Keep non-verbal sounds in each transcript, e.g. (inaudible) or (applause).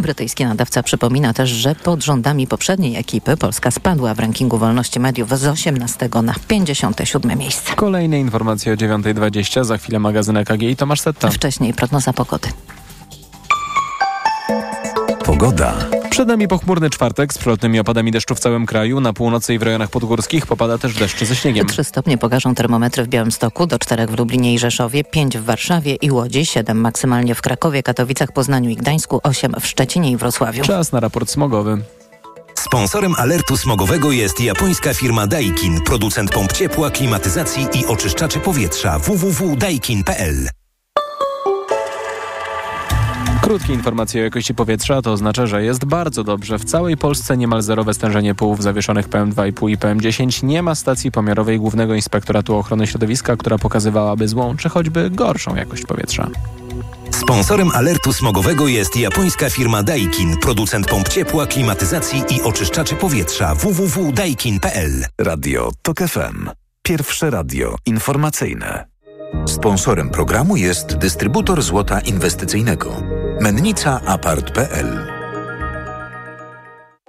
Brytyjski nadawca przypomina też, że pod rządami poprzedniej ekipy Polska spadła w rankingu wolności mediów z 18 na 57 miejsce. Kolejne informacje o 9.20, za chwilę magazyn EKG i Tomasz Setta. Wcześniej prognoza pogody. Pogoda. Przed nami pochmurny czwartek z przelotnymi opadami deszczu w całym kraju. Na północy i w rejonach podgórskich popada też deszcz ze śniegiem. 3 stopnie pokażą termometry w Białymstoku, do 4 w Lublinie i Rzeszowie, 5 w Warszawie i Łodzi, 7 maksymalnie w Krakowie, Katowicach, Poznaniu i Gdańsku, 8 w Szczecinie i Wrocławiu. Czas na raport smogowy. Sponsorem alertu smogowego jest japońska firma Daikin, producent pomp ciepła, klimatyzacji i oczyszczaczy powietrza www.daikin.pl. Krótkie informacje o jakości powietrza to oznacza, że jest bardzo dobrze. W całej Polsce niemal zerowe stężenie pyłów zawieszonych PM2,5 i PM10. Nie ma stacji pomiarowej Głównego Inspektoratu Ochrony Środowiska, która pokazywałaby złą czy choćby gorszą jakość powietrza. Sponsorem alertu smogowego jest japońska firma Daikin, producent pomp ciepła, klimatyzacji i oczyszczaczy powietrza www.daikin.pl. Radio TOK FM. Pierwsze radio informacyjne. Sponsorem programu jest dystrybutor złota inwestycyjnego. Mennica Apart.pl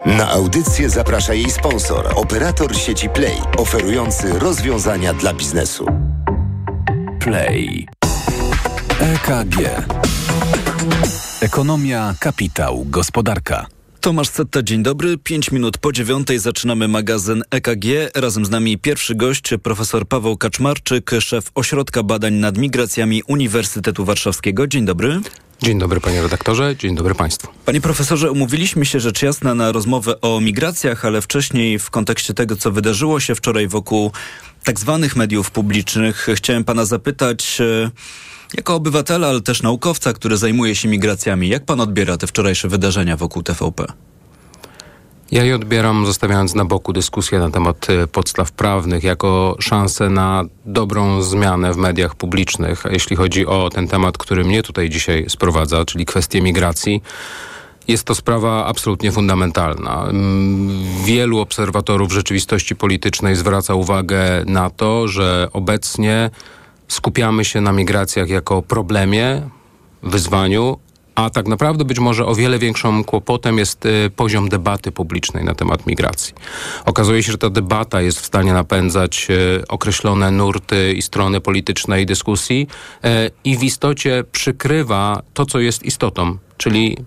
Na audycję zaprasza jej sponsor, operator sieci Play, oferujący rozwiązania dla biznesu. Play. EKG. Ekonomia, kapitał, gospodarka. Tomasz Setta, dzień dobry. Pięć minut po dziewiątej zaczynamy magazyn EKG. Razem z nami pierwszy gość, profesor Paweł Kaczmarczyk, szef Ośrodka Badań nad Migracjami Uniwersytetu Warszawskiego. Dzień dobry. Dzień dobry panie redaktorze, dzień dobry państwu. Panie profesorze, umówiliśmy się rzecz jasna na rozmowę o migracjach, ale wcześniej w kontekście tego, co wydarzyło się wczoraj wokół tak zwanych mediów publicznych, chciałem pana zapytać... E, jako obywatela, ale też naukowca, który zajmuje się migracjami, jak pan odbiera te wczorajsze wydarzenia wokół TVP? Ja je odbieram, zostawiając na boku dyskusję na temat e, podstaw prawnych, jako szansę na dobrą zmianę w mediach publicznych. Jeśli chodzi o ten temat, który mnie tutaj dzisiaj sprowadza, czyli kwestię migracji, jest to sprawa absolutnie fundamentalna. Mm, wielu obserwatorów rzeczywistości politycznej zwraca uwagę na to, że obecnie skupiamy się na migracjach jako problemie, wyzwaniu, a tak naprawdę być może o wiele większym kłopotem jest y, poziom debaty publicznej na temat migracji. Okazuje się, że ta debata jest w stanie napędzać y, określone nurty i strony politycznej dyskusji y, i w istocie przykrywa to, co jest istotą, czyli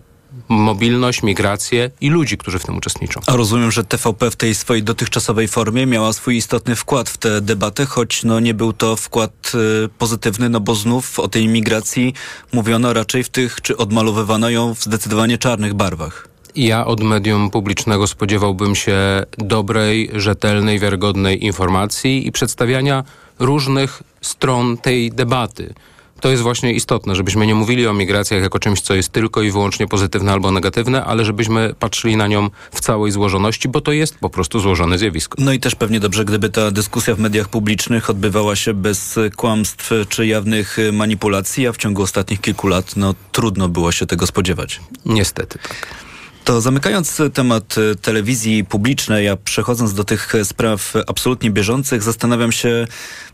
mobilność, migrację i ludzi, którzy w tym uczestniczą. A rozumiem, że TVP w tej swojej dotychczasowej formie miała swój istotny wkład w tę debatę, choć no, nie był to wkład y, pozytywny, no bo znów o tej migracji mówiono raczej w tych, czy odmalowywano ją w zdecydowanie czarnych barwach. Ja od medium publicznego spodziewałbym się dobrej, rzetelnej, wiarygodnej informacji i przedstawiania różnych stron tej debaty to jest właśnie istotne, żebyśmy nie mówili o migracjach jako czymś, co jest tylko i wyłącznie pozytywne albo negatywne, ale żebyśmy patrzyli na nią w całej złożoności, bo to jest po prostu złożone zjawisko. No i też pewnie dobrze, gdyby ta dyskusja w mediach publicznych odbywała się bez kłamstw czy jawnych manipulacji, a w ciągu ostatnich kilku lat no trudno było się tego spodziewać. Niestety tak. To zamykając temat e, telewizji publicznej, a przechodząc do tych spraw absolutnie bieżących, zastanawiam się,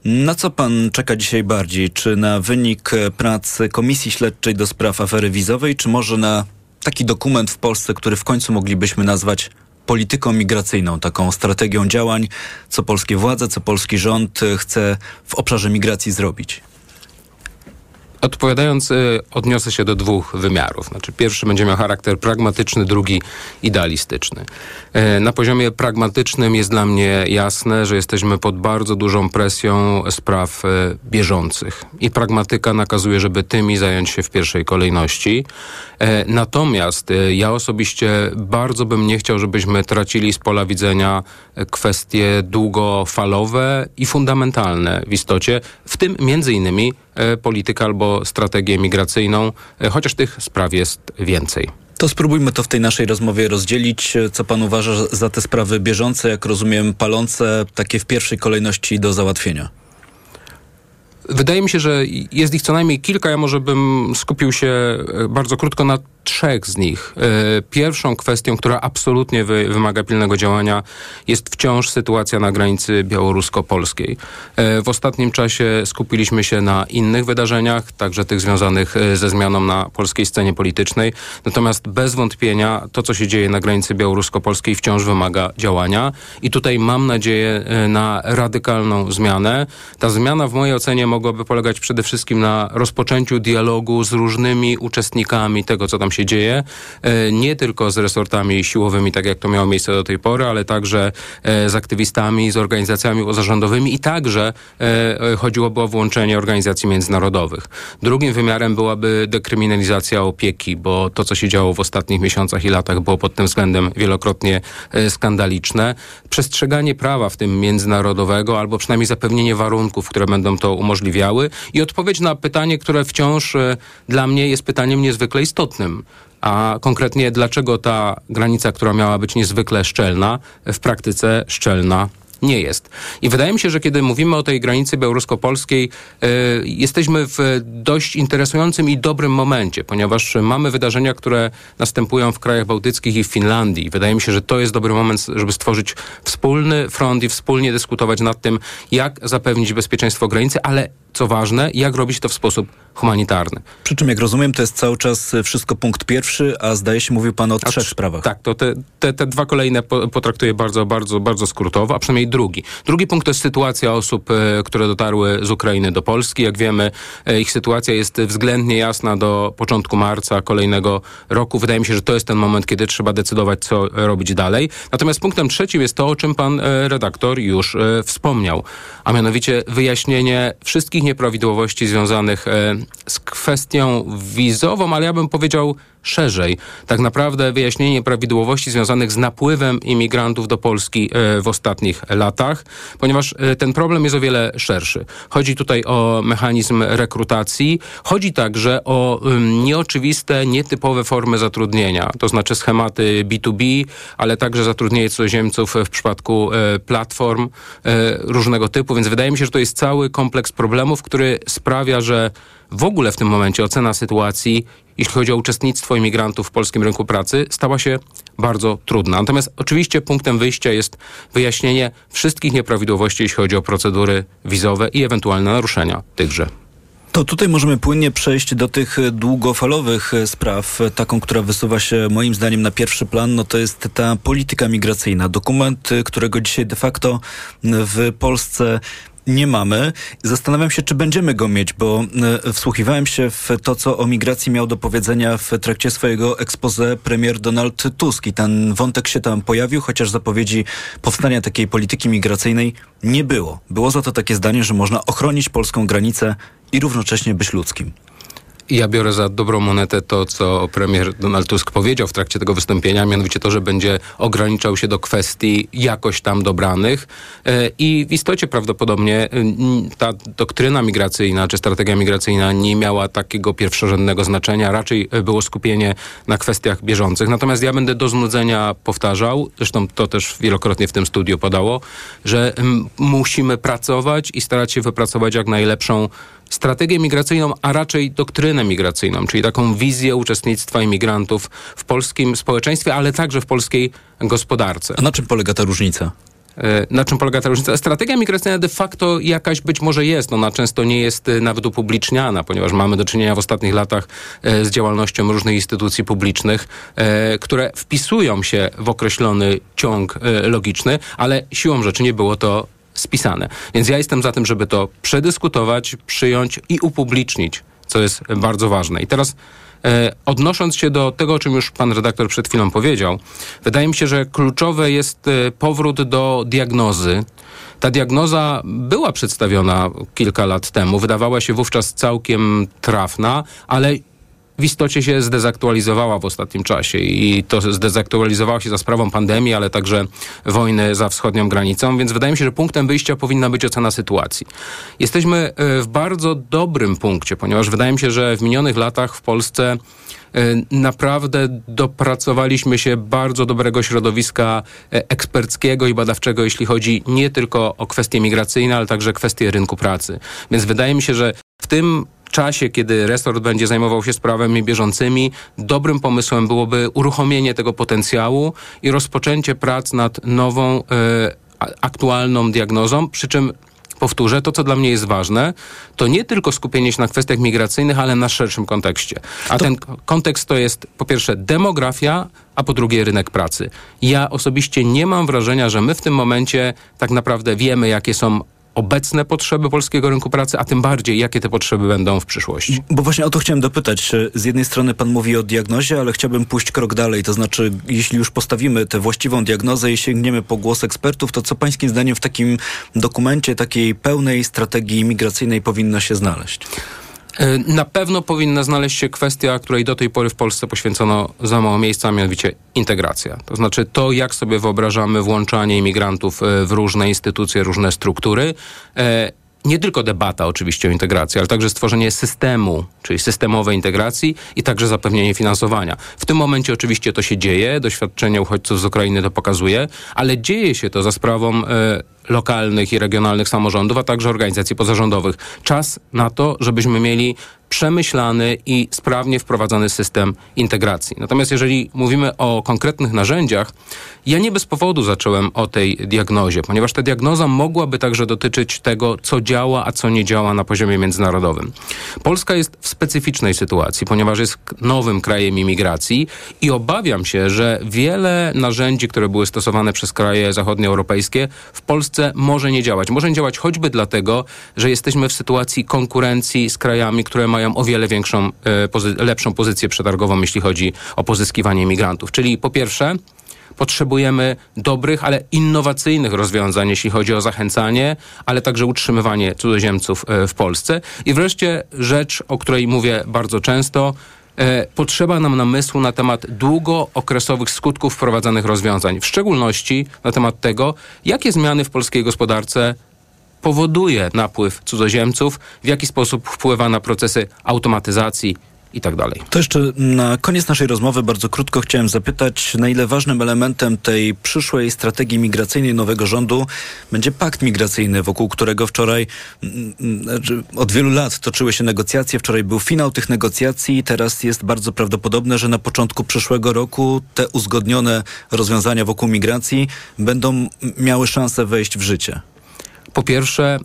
na co pan czeka dzisiaj bardziej? Czy na wynik prac Komisji Śledczej do spraw afery wizowej, czy może na taki dokument w Polsce, który w końcu moglibyśmy nazwać polityką migracyjną, taką strategią działań, co polskie władze, co polski rząd chce w obszarze migracji zrobić? Odpowiadając, y, odniosę się do dwóch wymiarów. Znaczy, pierwszy będzie miał charakter pragmatyczny, drugi idealistyczny. Y, na poziomie pragmatycznym jest dla mnie jasne, że jesteśmy pod bardzo dużą presją spraw y, bieżących i pragmatyka nakazuje, żeby tymi zająć się w pierwszej kolejności. Natomiast ja osobiście bardzo bym nie chciał, żebyśmy tracili z pola widzenia kwestie długofalowe i fundamentalne w istocie, w tym między innymi politykę albo strategię migracyjną, e, chociaż tych spraw jest więcej. To spróbujmy to w tej naszej rozmowie rozdzielić. Co pan uważa za te sprawy bieżące, jak rozumiem, palące, takie w pierwszej kolejności do załatwienia? Wydaje mi się, że jest ich co najmniej kilka. Ja może bym skupił się e, bardzo krótko na trzech z nich. E, pierwszą kwestią, która absolutnie wy, wymaga pilnego działania, jest wciąż sytuacja na granicy białorusko-polskiej. E, w ostatnim czasie skupiliśmy się na innych wydarzeniach, także tych związanych e, ze zmianą na polskiej scenie politycznej. Natomiast bez wątpienia to, co się dzieje na granicy białorusko-polskiej, wciąż wymaga działania. I tutaj mam nadzieję na radykalną zmianę. Ta zmiana w mojej ocenie mogłaby polegać przede wszystkim na rozpoczęciu dialogu z różnymi uczestnikami tego, co tam się dzieje, e, nie tylko z resortami siłowymi, tak jak to miało miejsce do tej pory, ale także e, z aktywistami, z organizacjami pozarządowymi i także e, chodziłoby o włączenie organizacji międzynarodowych. Drugim wymiarem byłaby dekryminalizacja opieki, bo to, co się działo w ostatnich miesiącach i latach było pod tym względem wielokrotnie skandaliczne. Przestrzeganie prawa, w tym międzynarodowego, albo przynajmniej zapewnienie warunków, które będą to umożliwiały i odpowiedź na pytanie, które wciąż dla mnie jest pytaniem niezwykle istotnym a konkretnie dlaczego ta granica, która miała być niezwykle szczelna, w praktyce szczelna nie jest. I wydaje mi się, że kiedy mówimy o tej granicy białorusko-polskiej, y, jesteśmy w dość interesującym i dobrym momencie, ponieważ mamy wydarzenia, które następują w krajach bałtyckich i w Finlandii. Wydaje mi się, że to jest dobry moment, żeby stworzyć wspólny front i wspólnie dyskutować nad tym, jak zapewnić bezpieczeństwo granicy, ale co ważne, jak robić to w sposób humanitarny. Przy czym, jak rozumiem, to jest cały czas wszystko punkt pierwszy, a zdaje się, mówił pan o a trzech sprawach. Tak, to te, te, te dwa kolejne potraktuję bardzo, bardzo, bardzo skrótowo, a przynajmniej drugi. Drugi punkt to jest sytuacja osób, e, które dotarły z Ukrainy do Polski. Jak wiemy, e, ich sytuacja jest względnie jasna do początku marca kolejnego roku. Wydaje mi się, że to jest ten moment, kiedy trzeba decydować, co robić dalej. Natomiast punktem trzecim jest to, o czym pan e, redaktor już wspomniał, a mianowicie wyjaśnienie wszystkich nieprawidłowości związanych z kwestią wizową, ale ja bym powiedział szerzej. Tak naprawdę wyjaśnienie prawidłowości związanych z napływem imigrantów do Polski e, w ostatnich latach, ponieważ e, ten problem jest o wiele szerszy. Chodzi tutaj o mechanizm rekrutacji, chodzi także o nieoczywiste, nietypowe formy zatrudnienia, to znaczy schematy B2B, ale także zatrudnienie cudzoziemców w przypadku e, platform różnego typu, więc wydaje mi się, że to jest cały kompleks problemów, który sprawia, że w ogóle w tym momencie ocena sytuacji, jeśli chodzi o uczestnictwo imigrantów w polskim rynku pracy, stała się bardzo trudna. Natomiast oczywiście punktem wyjścia jest wyjaśnienie wszystkich nieprawidłowości, jeśli chodzi o procedury wizowe i ewentualne naruszenia tychże. To tutaj możemy płynnie przejść do tych długofalowych spraw. Taką, która wysuwa się moim zdaniem na pierwszy plan, no to jest ta polityka migracyjna. Dokument, którego dzisiaj de facto w Polsce nie mamy. Zastanawiam się, czy będziemy go mieć, bo e, wsłuchiwałem się w to, co o migracji miał do powiedzenia w trakcie swojego expose premier Donald Tusk i ten wątek się tam pojawił, chociaż zapowiedzi powstania takiej polityki migracyjnej nie było. Było za to takie zdanie, że można ochronić polską granicę i równocześnie być ludzkim ja biorę za dobrą monetę to, co premier Donald Tusk powiedział w trakcie tego wystąpienia, mianowicie to, że będzie ograniczał się do kwestii jakoś tam dobranych e, i w istocie prawdopodobnie e, ta doktryna migracyjna czy strategia migracyjna nie miała takiego pierwszorzędnego znaczenia, raczej e, było skupienie na kwestiach bieżących. Natomiast ja będę do znudzenia powtarzał, zresztą to też wielokrotnie w tym studiu podało, że musimy pracować i starać się wypracować jak najlepszą strategię migracyjną, a raczej doktrynę migracyjną, czyli taką wizję uczestnictwa imigrantów w polskim społeczeństwie, ale także w polskiej gospodarce. A na czym polega ta różnica? E, na czym polega ta różnica? Strategia migracyjna de facto jakaś być może jest, ona często nie jest e, nawet upubliczniana, ponieważ mamy do czynienia w ostatnich latach e, z działalnością różnych instytucji publicznych, które wpisują się w określony ciąg logiczny, ale siłą rzeczy nie było to spisane. Więc ja jestem za tym, żeby to przedyskutować, przyjąć i upublicznić, co jest bardzo ważne. I teraz e, odnosząc się do tego, o czym już pan redaktor przed chwilą powiedział, wydaje mi się, że kluczowe jest e, powrót do diagnozy. Ta diagnoza była przedstawiona kilka lat temu, wydawała się wówczas całkiem trafna, ale w istocie się zdezaktualizowała w ostatnim czasie i to zdezaktualizowała się za sprawą pandemii, ale także wojny za wschodnią granicą, więc wydaje mi się, że punktem wyjścia powinna być ocena sytuacji. Jesteśmy e, w bardzo dobrym punkcie, ponieważ wydaje mi się, że w minionych latach w Polsce e, naprawdę dopracowaliśmy się bardzo dobrego środowiska e, eksperckiego i badawczego, jeśli chodzi nie tylko o kwestie migracyjne, ale także kwestie rynku pracy. Więc wydaje mi się, że w tym czasie, kiedy resort będzie zajmował się sprawami bieżącymi, dobrym pomysłem byłoby uruchomienie tego potencjału i rozpoczęcie prac nad nową, e, aktualną diagnozą, przy czym powtórzę, to co dla mnie jest ważne, to nie tylko skupienie się na kwestiach migracyjnych, ale na szerszym kontekście. A to... ten kontekst to jest po pierwsze demografia, a po drugie rynek pracy. Ja osobiście nie mam wrażenia, że my w tym momencie tak naprawdę wiemy, jakie są obecne potrzeby polskiego rynku pracy, a tym bardziej, jakie te potrzeby będą w przyszłości. Bo właśnie o to chciałem dopytać. Z jednej strony pan mówi o diagnozie, ale chciałbym pójść krok dalej. To znaczy, jeśli już postawimy tę właściwą diagnozę i sięgniemy po głos ekspertów, to co pańskim zdaniem w takim dokumencie, takiej pełnej strategii migracyjnej powinno się znaleźć? E, na pewno powinna znaleźć się kwestia, której do tej pory w Polsce poświęcono za mało miejsca, a mianowicie integracja. To znaczy to, jak sobie wyobrażamy włączanie imigrantów e, w różne instytucje, różne struktury e, nie tylko debata oczywiście o integracji, ale także stworzenie systemu, czyli systemowej integracji i także zapewnienie finansowania. W tym momencie oczywiście to się dzieje, doświadczenie uchodźców z Ukrainy to pokazuje, ale dzieje się to za sprawą e, lokalnych i regionalnych samorządów, a także organizacji pozarządowych. Czas na to, żebyśmy mieli przemyślany i sprawnie wprowadzony system integracji. Natomiast jeżeli mówimy o konkretnych narzędziach, ja nie bez powodu zacząłem o tej diagnozie, ponieważ ta diagnoza mogłaby także dotyczyć tego, co działa, a co nie działa na poziomie międzynarodowym. Polska jest w specyficznej sytuacji, ponieważ jest nowym krajem imigracji i obawiam się, że wiele narzędzi, które były stosowane przez kraje zachodnioeuropejskie, w Polsce może nie działać. Może nie działać choćby dlatego, że jesteśmy w sytuacji konkurencji z krajami, które mają mają o wiele większą, e, pozy lepszą pozycję przetargową, jeśli chodzi o pozyskiwanie imigrantów. Czyli po pierwsze, potrzebujemy dobrych, ale innowacyjnych rozwiązań, jeśli chodzi o zachęcanie, ale także utrzymywanie cudzoziemców e, w Polsce. I wreszcie rzecz, o której mówię bardzo często, e, potrzeba nam namysłu na temat długookresowych skutków wprowadzanych rozwiązań, w szczególności na temat tego, jakie zmiany w polskiej gospodarce powoduje napływ cudzoziemców, w jaki sposób wpływa na procesy automatyzacji i tak dalej. To jeszcze na koniec naszej rozmowy bardzo krótko chciałem zapytać, na ile ważnym elementem tej przyszłej strategii migracyjnej nowego rządu będzie pakt migracyjny, wokół którego wczoraj mm, mm, znaczy od wielu lat toczyły się negocjacje. Wczoraj był finał tych negocjacji i teraz jest bardzo prawdopodobne, że na początku przyszłego roku te uzgodnione rozwiązania wokół migracji będą miały szansę wejść w życie. Po pierwsze,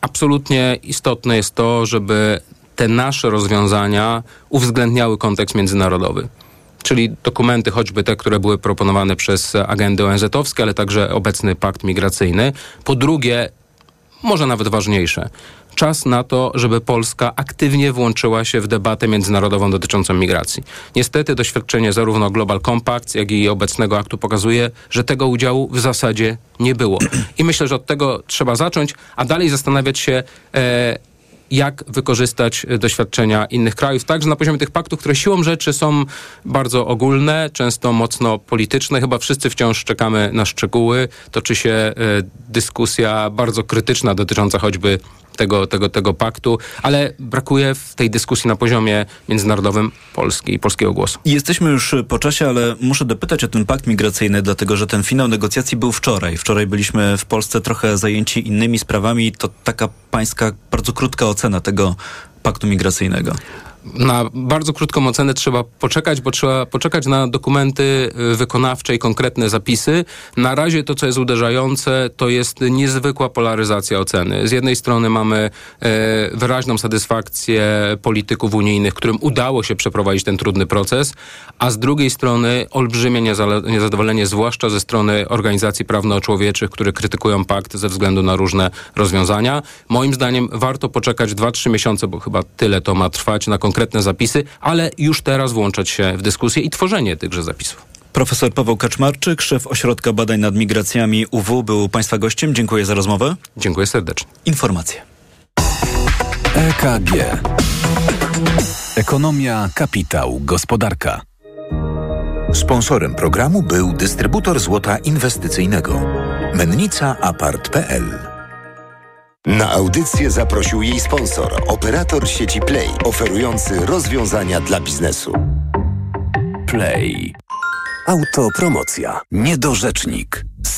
absolutnie istotne jest to, żeby te nasze rozwiązania uwzględniały kontekst międzynarodowy. Czyli dokumenty, choćby te, które były proponowane przez agendy ONZ-owskie, ale także obecny pakt migracyjny. Po drugie, może nawet ważniejsze, czas na to, żeby Polska aktywnie włączyła się w debatę międzynarodową dotyczącą migracji. Niestety doświadczenie zarówno Global Compact, jak i obecnego aktu pokazuje, że tego udziału w zasadzie nie było. I myślę, że od tego trzeba zacząć, a dalej zastanawiać się, e, jak wykorzystać doświadczenia innych krajów, także na poziomie tych paktów, które siłą rzeczy są bardzo ogólne, często mocno polityczne. Chyba wszyscy wciąż czekamy na szczegóły. Toczy się e, dyskusja bardzo krytyczna dotycząca choćby tego, tego, tego paktu, ale brakuje w tej dyskusji na poziomie międzynarodowym Polski i polskiego głosu. Jesteśmy już po czasie, ale muszę dopytać o ten pakt migracyjny, dlatego że ten finał negocjacji był wczoraj. Wczoraj byliśmy w Polsce trochę zajęci innymi sprawami. To taka pańska bardzo krótka ocena tego paktu migracyjnego na bardzo krótką ocenę trzeba poczekać, bo trzeba poczekać na dokumenty y, wykonawcze i konkretne zapisy. Na razie to, co jest uderzające, to jest niezwykła polaryzacja oceny. Z jednej strony mamy e, wyraźną satysfakcję polityków unijnych, którym udało się przeprowadzić ten trudny proces, a z drugiej strony olbrzymie niezadowolenie, zwłaszcza ze strony organizacji prawno-człowieczych, które krytykują pakt ze względu na różne rozwiązania. Moim zdaniem warto poczekać 2-3 miesiące, bo chyba tyle to ma trwać na konkretne zapisy, ale już teraz włączać się w dyskusję i tworzenie tychże zapisów. Profesor Paweł Kaczmarczyk, szef Ośrodka Badań nad Migracjami UW, był Państwa gościem. Dziękuję za rozmowę. Dziękuję serdecznie. Informacje. EKG. Ekonomia, kapitał, gospodarka. Sponsorem programu był dystrybutor złota inwestycyjnego. Mennica Apart.pl na audycję zaprosił jej sponsor, operator sieci Play, oferujący rozwiązania dla biznesu. Play. Autopromocja. Niedorzecznik.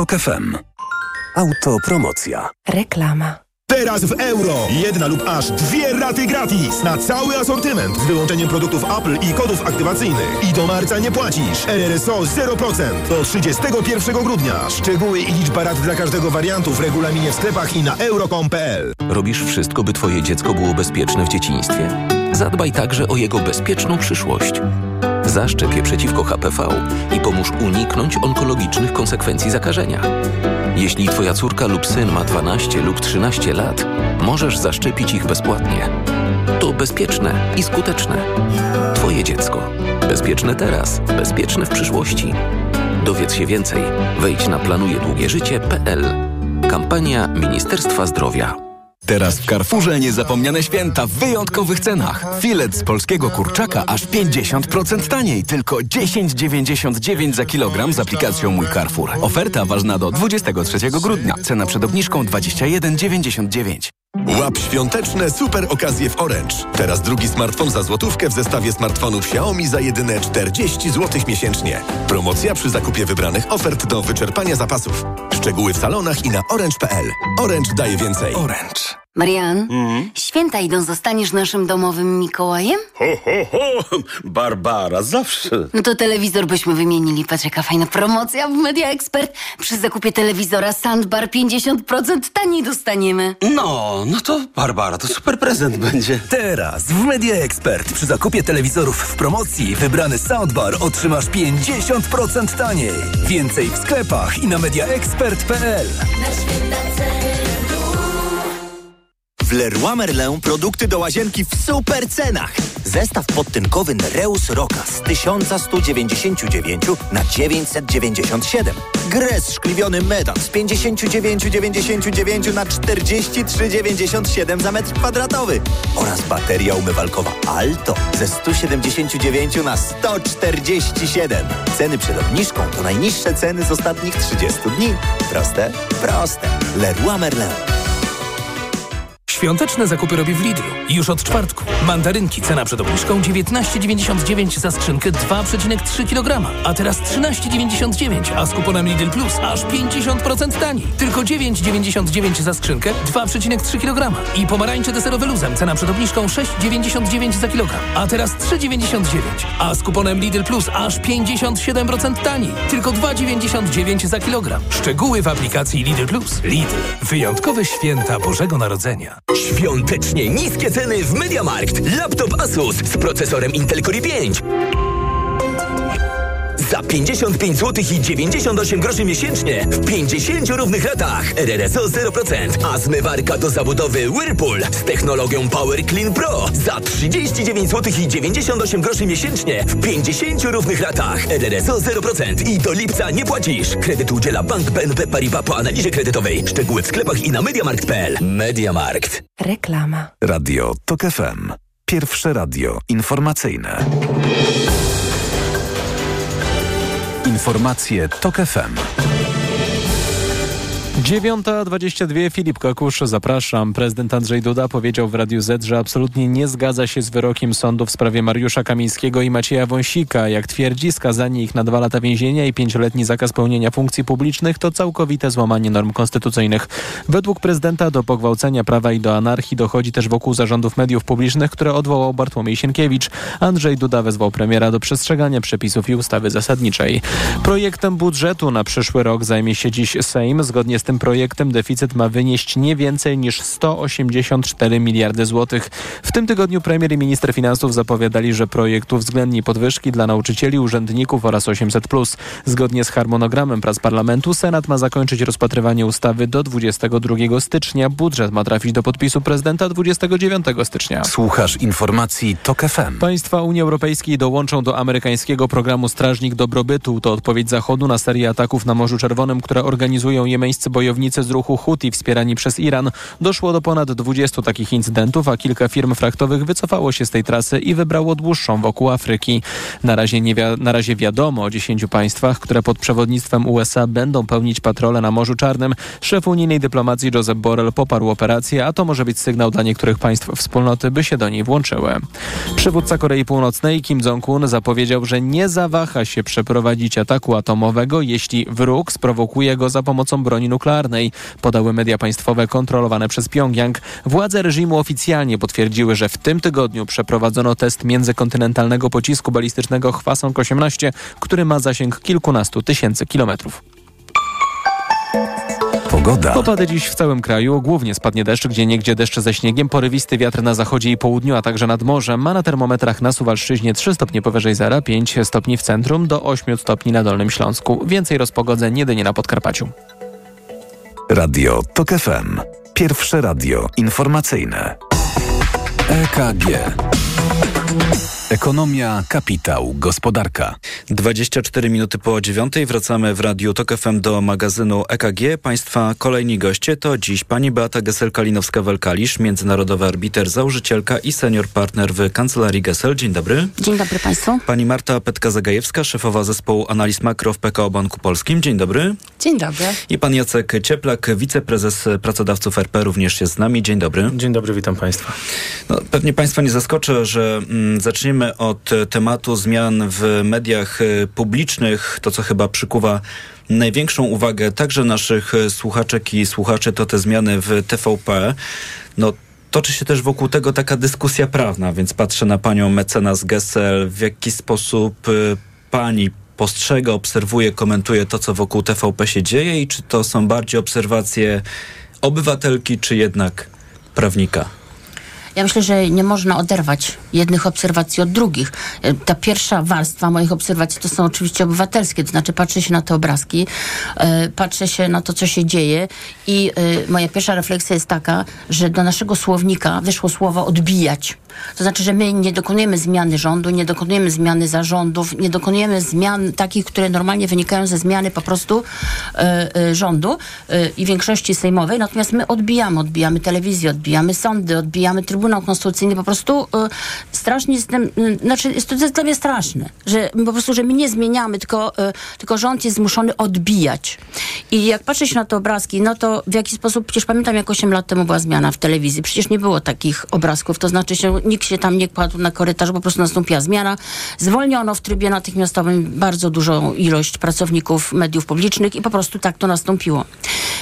TOK FM. Autopromocja. Reklama. Teraz w euro. Jedna lub aż dwie raty gratis na cały asortyment z wyłączeniem produktów Apple i kodów aktywacyjnych. I do marca nie płacisz. RRSO 0% do 31 grudnia. Szczegóły i liczba rat dla każdego wariantu w regulaminie w sklepach i na euro.com.pl. Robisz wszystko, by twoje dziecko było bezpieczne w dzieciństwie? Zadbaj także o jego bezpieczną przyszłość. Zaszczep je przeciwko HPV i pomóż uniknąć onkologicznych konsekwencji zakażenia. Jeśli twoja córka lub syn ma 12 lub 13 lat, możesz zaszczepić ich bezpłatnie. To bezpieczne i skuteczne. Twoje dziecko. Bezpieczne teraz, bezpieczne w przyszłości. Dowiedz się więcej. Wejdź na planujedługieżycie.pl. Kampania Ministerstwa Zdrowia. Teraz w Carrefourze niezapomniane święta w wyjątkowych cenach. Filet z polskiego kurczaka aż 50% taniej, tylko 10,99 za kilogram z aplikacją Mój Carrefour. Oferta ważna do 23 grudnia. Cena przed obniżką 21,99. Łap świąteczne super okazje w Orange. Teraz drugi smartfon za złotówkę w zestawie smartfonów Xiaomi za jedyne 40 zł miesięcznie. Promocja przy zakupie wybranych ofert do wyczerpania zapasów. Szczegóły w salonach i na orange.pl. Orange daje więcej. Orange. Marian, święta idą, zostaniesz naszym domowym Mikołajem? Ho, ho, ho! Barbara, zawsze. No to telewizor byśmy wymienili. Patrz, jaka fajna promocja w Media Expert. Przy zakupie telewizora Sandbar 50% taniej dostaniemy. No, no to Barbara, to super prezent będzie. Teraz w Media Expert przy zakupie telewizorów w promocji wybrany soundbar otrzymasz 50% taniej. Więcej w sklepach i na mediaexpert.pl. W Leroy Merlin produkty do łazienki w super cenach. Zestaw podtynkowy Nereus Roka z 1199 na 997. Gres szkliwiony metan z 59,99 na 43,97 za metr kwadratowy. Oraz bateria umywalkowa Alto ze 179 na 147. Ceny przed obniżką to najniższe ceny z ostatnich 30 dni. Proste? Proste. Leroy Merlin. Świąteczne zakupy robię w Lidlu. Już od czwartku. Mandarynki cena przed obniżką 19,99 za skrzynkę 2,3 kg. A teraz 13,99, a z kuponem Lidl Plus aż 50% taniej. Tylko 9,99 za skrzynkę 2,3 kg. I pomarańcze deserowe luzem cena przed obniżką 6,99 za kilogram. A teraz 3,99, a z kuponem Lidl Plus aż 57% taniej. Tylko 2,99 za kilogram. Szczegóły w aplikacji Lidl Plus. Lidl. Wyjątkowe święta Bożego Narodzenia. Świątecznie niskie ceny w MediaMarkt. Laptop Asus z procesorem Intel Core i5. Za 55 zł i 98 groszy miesięcznie w 50 równych latach. RRSO 0%, a zmywarka do zabudowy Whirlpool z technologią Power Clean Pro za 39 zł i 98 groszy miesięcznie w 50 równych latach. RRSO 0% i do lipca nie płacisz. Kredyt udziela Bank BNP Paribas po analizie kredytowej. Szczegóły w sklepach i na mediamarkt.pl. Mediamarkt. Reklama. Radio TOK FM. Pierwsze radio informacyjne. Informacje TOK FM. 9.22 Filip Kakusz, zapraszam. Prezydent Andrzej Duda powiedział w Radiu Z, że absolutnie nie zgadza się z wyrokiem sądu w sprawie Mariusza Kamińskiego i Macieja Wąsika. Jak twierdzi, skazanie ich na dwa lata więzienia i pięcioletni zakaz pełnienia funkcji publicznych to całkowite złamanie norm konstytucyjnych. Według prezydenta do pogwałcenia prawa i do anarchii dochodzi też wokół zarządów mediów publicznych, które odwołał Bartłomiej Sienkiewicz. Andrzej Duda wezwał premiera do przestrzegania przepisów i ustawy zasadniczej. Projektem budżetu na przyszły rok zajmie się dziś Sejm. Zgodnie z tym projektem deficyt ma wynieść nie więcej niż 184 miliardy złotych. W tym tygodniu premier i minister finansów zapowiadali, że projekt uwzględni podwyżki dla nauczycieli, urzędników oraz 800+. Zgodnie z harmonogramem prac parlamentu Senat ma zakończyć rozpatrywanie ustawy do 22 stycznia. Budżet ma trafić do podpisu prezydenta 29 stycznia. Słuchasz informacji TOK FM. Państwa Unii Europejskiej dołączą do amerykańskiego programu Strażnik Dobrobytu. To odpowiedź Zachodu na serię ataków na Morzu Czerwonym, które organizują jemeńscy bojownicy z ruchu Houthi wspierani przez Iran. Doszło do ponad 20 takich incydentów, a kilka firm frachtowych wycofało się z tej trasy i wybrało dłuższą wokół Afryki. Na razie, nie wi- na razie wiadomo o 10 państwach, które pod przewodnictwem USA będą pełnić patrole na Morzu Czarnym. Szef unijnej dyplomacji Josep Borrell poparł operację, a to może być sygnał dla niektórych państw wspólnoty, by się do niej włączyły. Przywódca Korei Północnej Kim Jong-un zapowiedział, że nie zawaha się przeprowadzić ataku atomowego, jeśli wróg sprowokuje go za pomocą broni nuklearnej, podały media państwowe kontrolowane przez Pjongjang. Władze reżimu oficjalnie potwierdziły, że w tym tygodniu przeprowadzono test międzykontynentalnego pocisku balistycznego Hwasong-18, który ma zasięg kilkunastu tysięcy kilometrów. Pogoda. Opady dziś w całym kraju. Głównie spadnie deszcz, gdzie niegdzie deszcze ze śniegiem. Porywisty wiatr na zachodzie i południu, a także nad morzem. Ma na termometrach na Suwalszczyźnie 3 stopnie powyżej zera, 5 stopni w centrum, do 8 stopni na Dolnym Śląsku. Więcej rozpogodzeń jedynie na Podkarpaciu. Radio TOK FM. Pierwsze radio informacyjne. EKG. Ekonomia, kapitał, gospodarka. 24 minuty po dziewiątej wracamy w Radiu TOK FM do magazynu EKG. Państwa kolejni goście to dziś pani Beata Gesel-Kalinowska-Welkalisz, międzynarodowa arbiter, założycielka i senior partner w Kancelarii Gesel. Dzień dobry. Dzień dobry Państwu. Pani Marta Petka-Zagajewska, szefowa zespołu analiz makro w PKO Banku Polskim. Dzień dobry. Dzień dobry. I pan Jacek Cieplak, wiceprezes pracodawców RP również jest z nami. Dzień dobry. Dzień dobry, witam Państwa. No, pewnie Państwa nie zaskoczę, że mm, zaczniemy od tematu zmian w mediach e, publicznych. To, co chyba przykuwa największą uwagę także naszych e, słuchaczek i słuchaczy, to te zmiany w TVP. No, toczy się też wokół tego taka dyskusja prawna, więc patrzę na panią mecenas Gessel, w jaki sposób e, pani postrzega, obserwuje, komentuje to, co wokół TVP się dzieje i czy to są bardziej obserwacje obywatelki, czy jednak prawnika? Ja myślę, że nie można oderwać jednych obserwacji od drugich. E, Ta pierwsza warstwa moich obserwacji to są oczywiście obywatelskie, to znaczy patrzę się na te obrazki, e, patrzę się na to, co się dzieje i e, moja pierwsza refleksja jest taka, że do naszego słownika wyszło słowo odbijać. To znaczy, że my nie dokonujemy zmiany rządu, nie dokonujemy zmiany zarządów, nie dokonujemy zmian takich, które normalnie wynikają ze zmiany po prostu rządu i większości sejmowej, natomiast my odbijamy, odbijamy telewizję, odbijamy sądy, odbijamy Trybunał Konstytucyjny, po prostu e, strasznie jestem, e, znaczy jest to, jest dla mnie straszne, że po prostu, że my nie zmieniamy, tylko, e, tylko rząd jest zmuszony odbijać. I jak patrzę się na te obrazki, no to w jaki sposób, przecież pamiętam jak 8 lat temu była zmiana w telewizji, przecież nie było takich obrazków, to znaczy się, nikt się tam nie kładł na korytarz, po prostu nastąpiła zmiana. Zwolniono w trybie natychmiastowym bardzo dużą ilość pracowników mediów publicznych i po prostu tak to nastąpiło.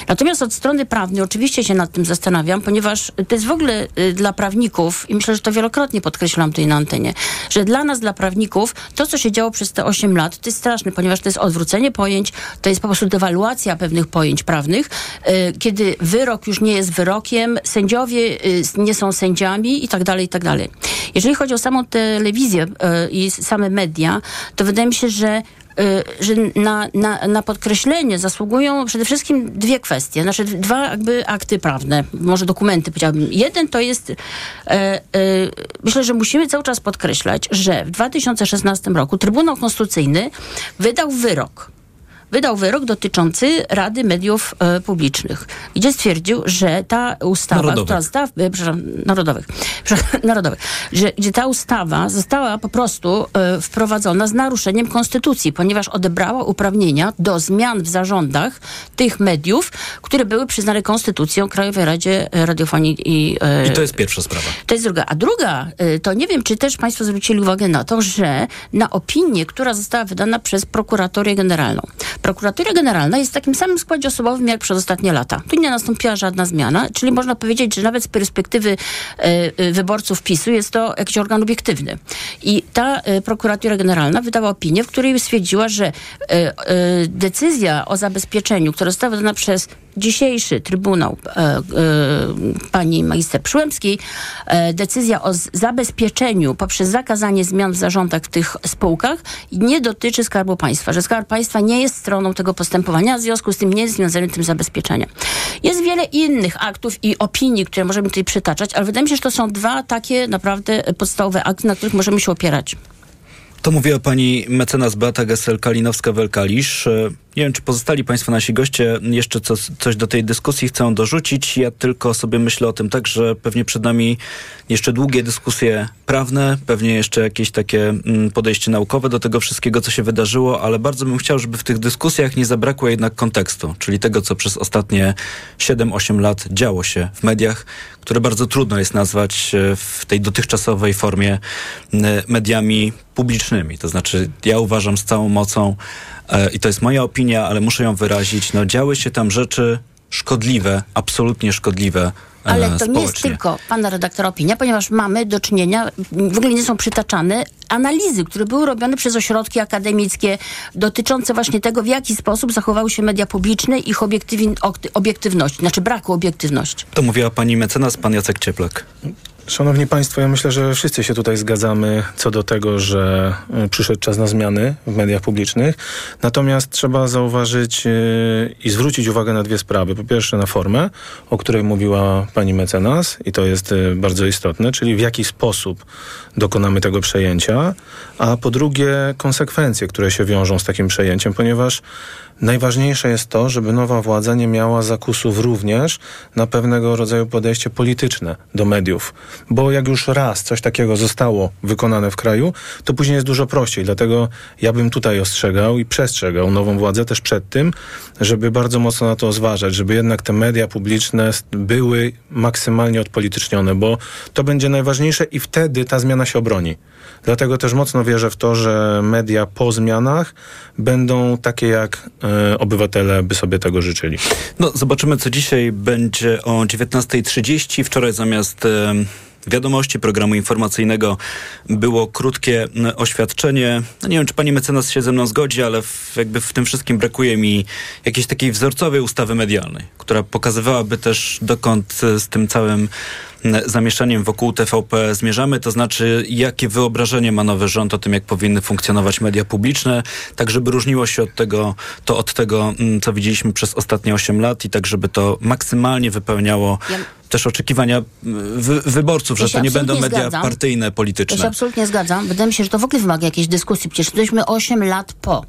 Natomiast od strony prawnej oczywiście się nad tym zastanawiam, ponieważ to jest w ogóle y, dla prawników, i myślę, że to wielokrotnie podkreślam tutaj na antenie, że dla nas, dla prawników, to, co się działo przez te 8 lat, to jest straszne, ponieważ to jest odwrócenie pojęć, to jest po prostu dewaluacja pewnych pojęć prawnych, y, kiedy wyrok już nie jest wyrokiem, sędziowie y, nie są sędziami i tak dalej, i tak dalej. Jeżeli chodzi o samą telewizję y, i same media, to wydaje mi się, że że na, na, na podkreślenie zasługują przede wszystkim dwie kwestie, znaczy dwa jakby akty prawne, może dokumenty powiedziałabym. Jeden to jest, e, e, myślę, że musimy cały czas podkreślać, że w 2016 roku Trybunał Konstytucyjny wydał wyrok wydał wyrok dotyczący Rady Mediów e, Publicznych, gdzie stwierdził, że ta ustawa, Narodowych. która została, e, przepraszam, narodowych, (laughs) przepraszam, narodowych, że, gdzie ta ustawa została po prostu e, wprowadzona z naruszeniem konstytucji, ponieważ odebrała uprawnienia do zmian w zarządach tych mediów, które były przyznane konstytucją Krajowej Radzie Radiofonii i I to jest pierwsza sprawa. to jest druga. A druga, to nie wiem, czy też Państwo zwrócili uwagę na to, że na opinię, która została wydana przez prokuratorię generalną. Prokuratura Generalna jest w takim samym składzie osobowym jak przez ostatnie lata. Tu nie nastąpiła żadna zmiana, czyli można powiedzieć, że nawet z perspektywy e, e, wyborców PiSu jest to jakiś organ obiektywny. I ta e, prokuratura generalna wydała opinię, w której stwierdziła, że decyzja o zabezpieczeniu, która została wydana przez dzisiejszy Trybunał pani magister Przyłębskiej, decyzja o zabezpieczeniu poprzez zakazanie zmian w zarządach w tych spółkach nie dotyczy Skarbu Państwa, że Skarb Państwa nie jest stroną tego postępowania, w związku z tym nie jest związany tym zabezpieczeniem. Jest wiele innych aktów i opinii, które możemy tutaj przytaczać, ale wydaje mi się, że to są dwa takie naprawdę podstawowe akty, na których możemy się opierać. To mówiła pani mecenas Beata Gesel-Kalinowska-Welkalisz. Nie wiem, czy pozostali państwo nasi goście jeszcze co, coś do tej dyskusji chcą dorzucić. Ja tylko sobie myślę o tym tak, że pewnie przed nami jeszcze długie dyskusje prawne, pewnie jeszcze jakieś takie mm, podejście naukowe do tego wszystkiego, co się wydarzyło, ale bardzo bym chciał, żeby w tych dyskusjach nie zabrakło jednak kontekstu, czyli tego, co przez ostatnie 7-8 lat działo się w mediach, które bardzo trudno jest nazwać e, w tej dotychczasowej formie mediami publicznymi. To znaczy, ja uważam z całą mocą, i to jest moja opinia, ale muszę ją wyrazić, no działy się tam rzeczy szkodliwe, absolutnie szkodliwe e, Ale to społecznie. nie jest tylko pana redaktora opinia, ponieważ mamy do czynienia, w ogóle nie są przytaczane analizy, które były robione przez ośrodki akademickie dotyczące właśnie tego, w jaki sposób zachowały się media publiczne i ich obiektywi- obiektywności, znaczy braku obiektywności. To mówiła pani mecenas, pan Jacek Cieplak. Szanowni Państwo, ja myślę, że wszyscy się tutaj zgadzamy co do tego, że y, przyszedł czas na zmiany w mediach publicznych. Natomiast trzeba zauważyć y, i zwrócić uwagę na dwie sprawy. Po pierwsze na formę, o której mówiła pani mecenas i to jest y, bardzo istotne, czyli w jaki sposób dokonamy tego przejęcia, a po drugie konsekwencje, które się wiążą z takim przejęciem, ponieważ Najważniejsze jest to, żeby nowa władza nie miała zakusów również na pewnego rodzaju podejście polityczne do mediów. Bo jak już raz coś takiego zostało wykonane w kraju, to później jest dużo prościej. Dlatego ja bym tutaj ostrzegał i przestrzegał nową władzę też przed tym, żeby bardzo mocno na to zważać, żeby jednak te media publiczne były maksymalnie odpolitycznione, bo to będzie najważniejsze i wtedy ta zmiana się obroni. Dlatego też mocno wierzę w to, że media po zmianach będą takie, jak e, obywatele by sobie tego życzyli. No, zobaczymy, co dzisiaj będzie o 19.30. Wczoraj zamiast wiadomości programu informacyjnego było krótkie oświadczenie. No, nie wiem, czy pani mecenas się ze mną zgodzi, ale w, jakby w tym wszystkim brakuje mi jakiejś takiej wzorcowej ustawy medialnej, która pokazywałaby też dokąd e, z tym całym zamieszaniem wokół TVP zmierzamy, to znaczy jakie wyobrażenie ma nowy rząd o tym, jak powinny funkcjonować media publiczne, tak żeby różniło się od tego, to od tego, co widzieliśmy przez ostatnie 8 lat i tak, żeby to maksymalnie wypełniało Ja- też oczekiwania wy, wyborców, Ja że to nie będą media zgadzam. partyjne, Ja się polityczne. absolutnie zgadzam. Wydaje mi się, że to w ogóle wymaga jakiejś dyskusji. Przecież jesteśmy 8 lat po.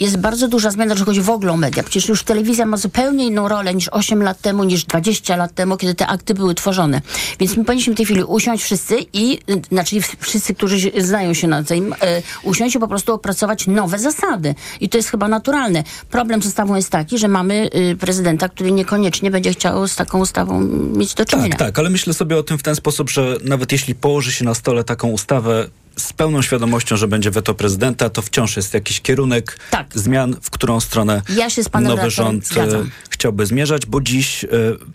Jest bardzo duża zmiana, jeżeli chodzi w ogóle o media. Przecież już telewizja ma zupełnie inną rolę niż 8 lat temu, niż 20 lat temu, kiedy te akty były tworzone. Więc my powinniśmy w tej chwili usiąść wszyscy i, y, znaczy wszyscy, którzy znają się na tym, y, usiąść i po prostu opracować nowe zasady. I to jest chyba naturalne. Problem z ustawą jest taki, że mamy y, prezydenta, który niekoniecznie będzie chciał z taką ustawą mieć do czynienia. Tak, tak, ale myślę sobie o tym w ten sposób, że nawet jeśli położy się na stole taką ustawę z pełną świadomością, że będzie weto prezydenta, to wciąż jest jakiś kierunek zmian, w którą stronę Ja nowy rząd e, zgadzam. chciałby zmierzać, bo dziś e,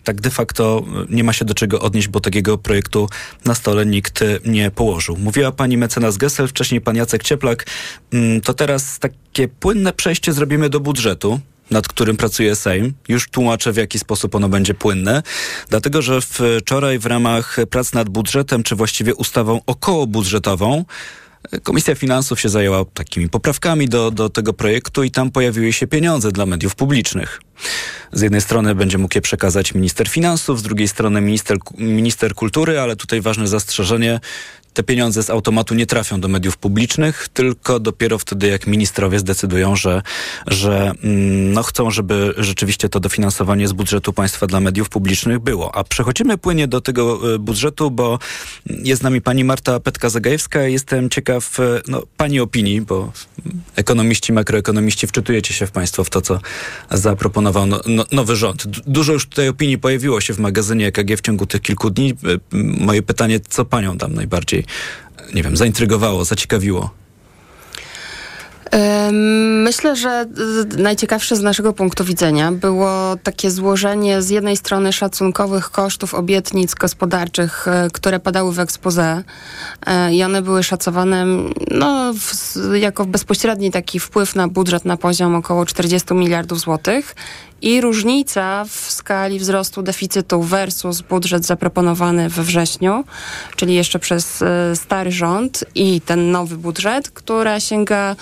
tak de facto e, nie ma się do czego odnieść, bo takiego projektu na stole nikt nie położył. Mówiła pani mecenas Gessel, wcześniej pan Jacek Cieplak. Mm, To teraz takie płynne przejście zrobimy do budżetu nad którym pracuje Sejm. Już tłumaczę, w jaki sposób ono będzie płynne. Dlatego, że wczoraj w ramach prac nad budżetem, czy właściwie ustawą okołobudżetową, Komisja Finansów się zajęła takimi poprawkami do, do tego projektu i tam pojawiły się pieniądze dla mediów publicznych. Z jednej strony będzie mógł je przekazać minister finansów, z drugiej strony minister, minister kultury, ale tutaj ważne zastrzeżenie. Te pieniądze z automatu nie trafią do mediów publicznych, tylko dopiero wtedy, jak ministrowie zdecydują, że, że mm, no, chcą, żeby rzeczywiście to dofinansowanie z budżetu państwa dla mediów publicznych było. A przechodzimy płynnie do tego e, budżetu, bo jest z nami pani Marta Petka-Zagajewska. Jestem ciekaw e, no, pani opinii, bo ekonomiści, makroekonomiści wczytujecie się w państwo w to, co zaproponował no, no, nowy rząd. Du- Dużo już tutaj opinii pojawiło się w magazynie EKG w ciągu tych kilku dni. E, Moje pytanie, co panią tam najbardziej, nie wiem, zaintrygowało, zaciekawiło? Myślę, że najciekawsze z naszego punktu widzenia było takie złożenie z jednej strony szacunkowych kosztów obietnic gospodarczych, y, które padały w expose y, i one były szacowane no, w, jako bezpośredni taki wpływ na budżet na poziom około 40 miliardów złotych i różnica w skali wzrostu deficytu versus budżet zaproponowany we wrześniu, czyli jeszcze przez stary rząd i ten nowy budżet, która sięga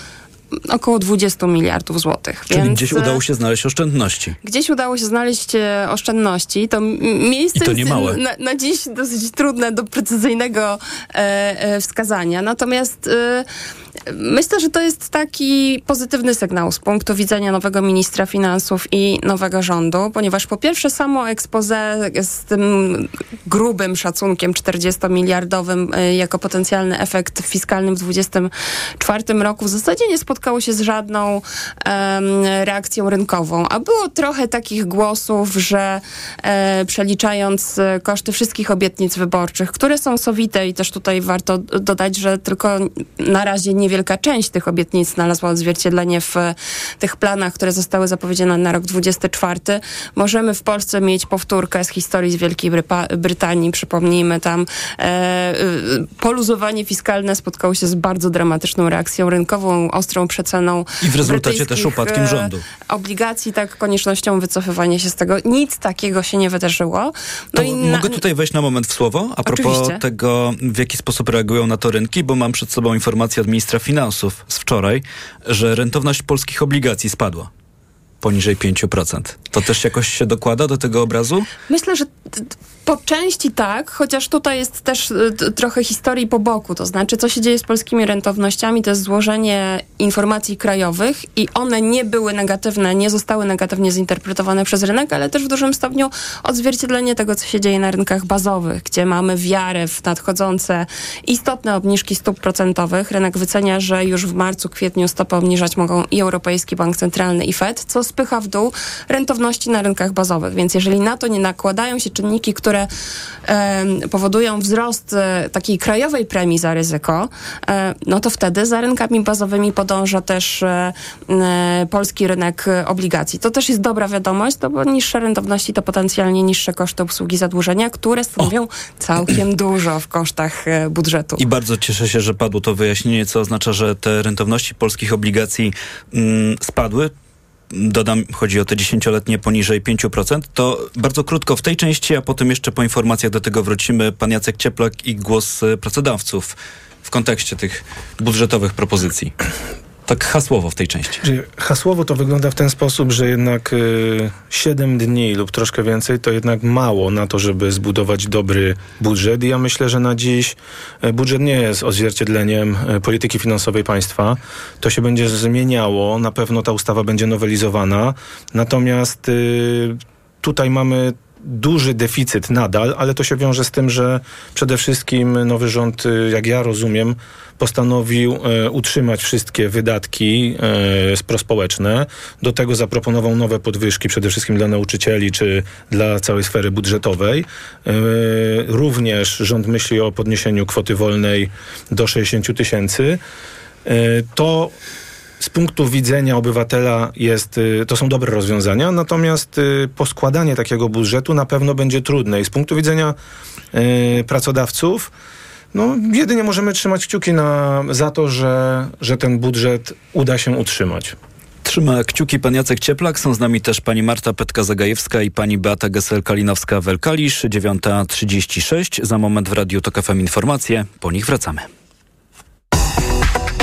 około 20 miliardów złotych. Czyli Więc gdzieś udało się znaleźć oszczędności. Gdzieś udało się znaleźć e, oszczędności. To miejsce I to nie jest małe. Na, na dziś dosyć trudne do precyzyjnego e, e, wskazania. Natomiast e, myślę, że to jest taki pozytywny sygnał z punktu widzenia nowego ministra finansów i nowego rządu, ponieważ po pierwsze samo expose z tym grubym szacunkiem 40-miliardowym e, jako potencjalny efekt fiskalny w 2024 roku w zasadzie nie spotkało się z żadną um, reakcją rynkową, a było trochę takich głosów, że e, przeliczając e, koszty wszystkich obietnic wyborczych, które są sowite i też tutaj warto dodać, że tylko na razie niewielka część tych obietnic znalazła odzwierciedlenie w tych planach, które zostały zapowiedziane na rok 24. Możemy w Polsce mieć powtórkę z historii z Wielkiej Brytanii. Przypomnijmy tam e, poluzowanie fiskalne spotkało się z bardzo dramatyczną reakcją rynkową, ostrą przeceną I w rezultacie też upadkiem rządu. Obligacji, tak, koniecznością wycofywania się z tego. Nic takiego się nie wydarzyło. No i na, mogę tutaj wejść na moment w słowo a propos Oczywiście. tego, w jaki sposób reagują na to rynki, bo mam przed sobą informację od ministra finansów z wczoraj, że rentowność polskich obligacji spadła poniżej 5%. To też jakoś się dokłada do tego obrazu? Myślę, że po części tak, chociaż tutaj jest też y, trochę historii po boku. To znaczy, co się dzieje z polskimi rentownościami, to jest złożenie informacji krajowych i one nie były negatywne, nie zostały negatywnie zinterpretowane przez rynek, ale też w dużym stopniu odzwierciedlenie tego, co się dzieje na rynkach bazowych, gdzie mamy wiarę w nadchodzące istotne obniżki stóp procentowych. Rynek wycenia, że już w marcu, kwietniu stopy obniżać mogą i Europejski Bank Centralny i Fed, co spycha w dół rentowności na rynkach bazowych. Więc jeżeli na to nie nakładają się czynniki, które em, powodują wzrost e, takiej krajowej premii za ryzyko, e, no to wtedy za rynkami bazowymi podąża też e, e, polski rynek e, obligacji. To też jest dobra wiadomość, no bo niższe rentowności to potencjalnie niższe koszty obsługi zadłużenia, które stanowią całkiem (clears throat) dużo w kosztach e, budżetu. I bardzo cieszę się, że padło to wyjaśnienie, co oznacza, że te rentowności polskich obligacji mm, spadły. Dodam, chodzi o te dziesięcioletnie poniżej 5%. To bardzo krótko w tej części, a potem jeszcze po informacjach do tego wrócimy. Pan Jacek Cieplak i głos e, pracodawców w kontekście tych budżetowych propozycji. Tak hasłowo w tej części. Hasłowo to wygląda w ten sposób, że jednak y, 7 dni lub troszkę więcej to jednak mało na to, żeby zbudować dobry budżet. I ja myślę, że na dziś y, budżet nie jest odzwierciedleniem y, polityki finansowej państwa. To się będzie zmieniało. Na pewno ta ustawa będzie nowelizowana. Natomiast y, tutaj mamy duży deficyt nadal, ale to się wiąże z tym, że przede wszystkim nowy rząd, y, jak ja rozumiem, postanowił e, utrzymać wszystkie wydatki e, prospołeczne. Do tego zaproponował nowe podwyżki, przede wszystkim dla nauczycieli czy dla całej sfery budżetowej. E, również rząd myśli o podniesieniu kwoty wolnej do 60 tysięcy. To z punktu widzenia obywatela jest, y, to są dobre rozwiązania, natomiast y, poskładanie takiego budżetu na pewno będzie trudne i z punktu widzenia y, pracodawców no, jedynie możemy trzymać kciuki na, za to, że, że ten budżet uda się utrzymać. Trzyma kciuki pan Jacek Cieplak. Są z nami też pani Marta Petka-Zagajewska i pani Beata Gesel-Kalinowska-Welkalisz. 9.36. Za moment w Radiu Tok FM informacje. Po nich wracamy.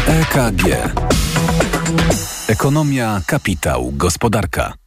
EKG. Ekonomia, kapitał, gospodarka.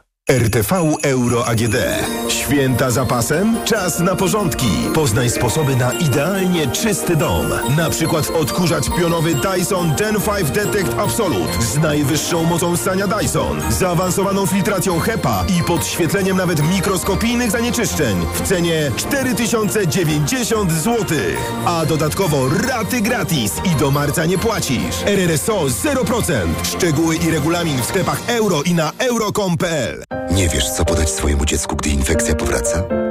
RTV Euro AGD. Święta zapasem? Czas na porządki. Poznaj sposoby na idealnie czysty dom. Na przykład odkurzacz pionowy Dyson Gen 5 Detect Absolute z najwyższą mocą ssania Dyson, zaawansowaną filtracją HEPA i podświetleniem nawet mikroskopijnych zanieczyszczeń w cenie 4090 zł. A dodatkowo raty gratis i do marca nie płacisz. RRSO 0%. Szczegóły i regulamin w sklepach euro i na euro.com.pl Nie wiesz, co podać swojemu dziecku, gdy infekcja powraca?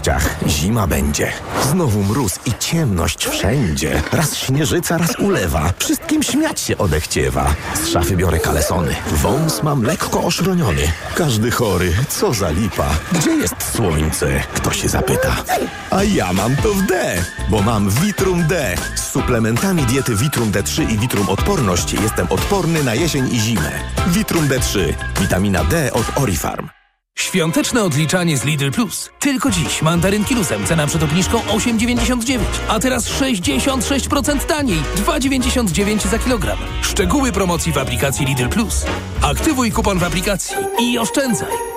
kościach. Zima będzie. Znowu mróz i ciemność wszędzie. Raz śnieżyca, raz ulewa. Wszystkim śmiać się odechciewa. Z szafy biorę kalesony. Wąs mam lekko oszroniony. Każdy chory. Co za lipa. Gdzie jest słońce? Kto się zapyta. A ja mam to w D, bo mam Vitrum D. Z suplementami diety Vitrum D3 i Vitrum Odporność jestem odporny na jesień i zimę. Vitrum D3. Witamina D od Orifarm. Świąteczne odliczanie z Lidl Plus. Tylko dziś mandarynki luzem, cena przed obniżką 8,99, a teraz 66% taniej, 2,99 za kilogram. Szczegóły promocji w aplikacji Lidl Plus. Aktywuj kupon w aplikacji i oszczędzaj.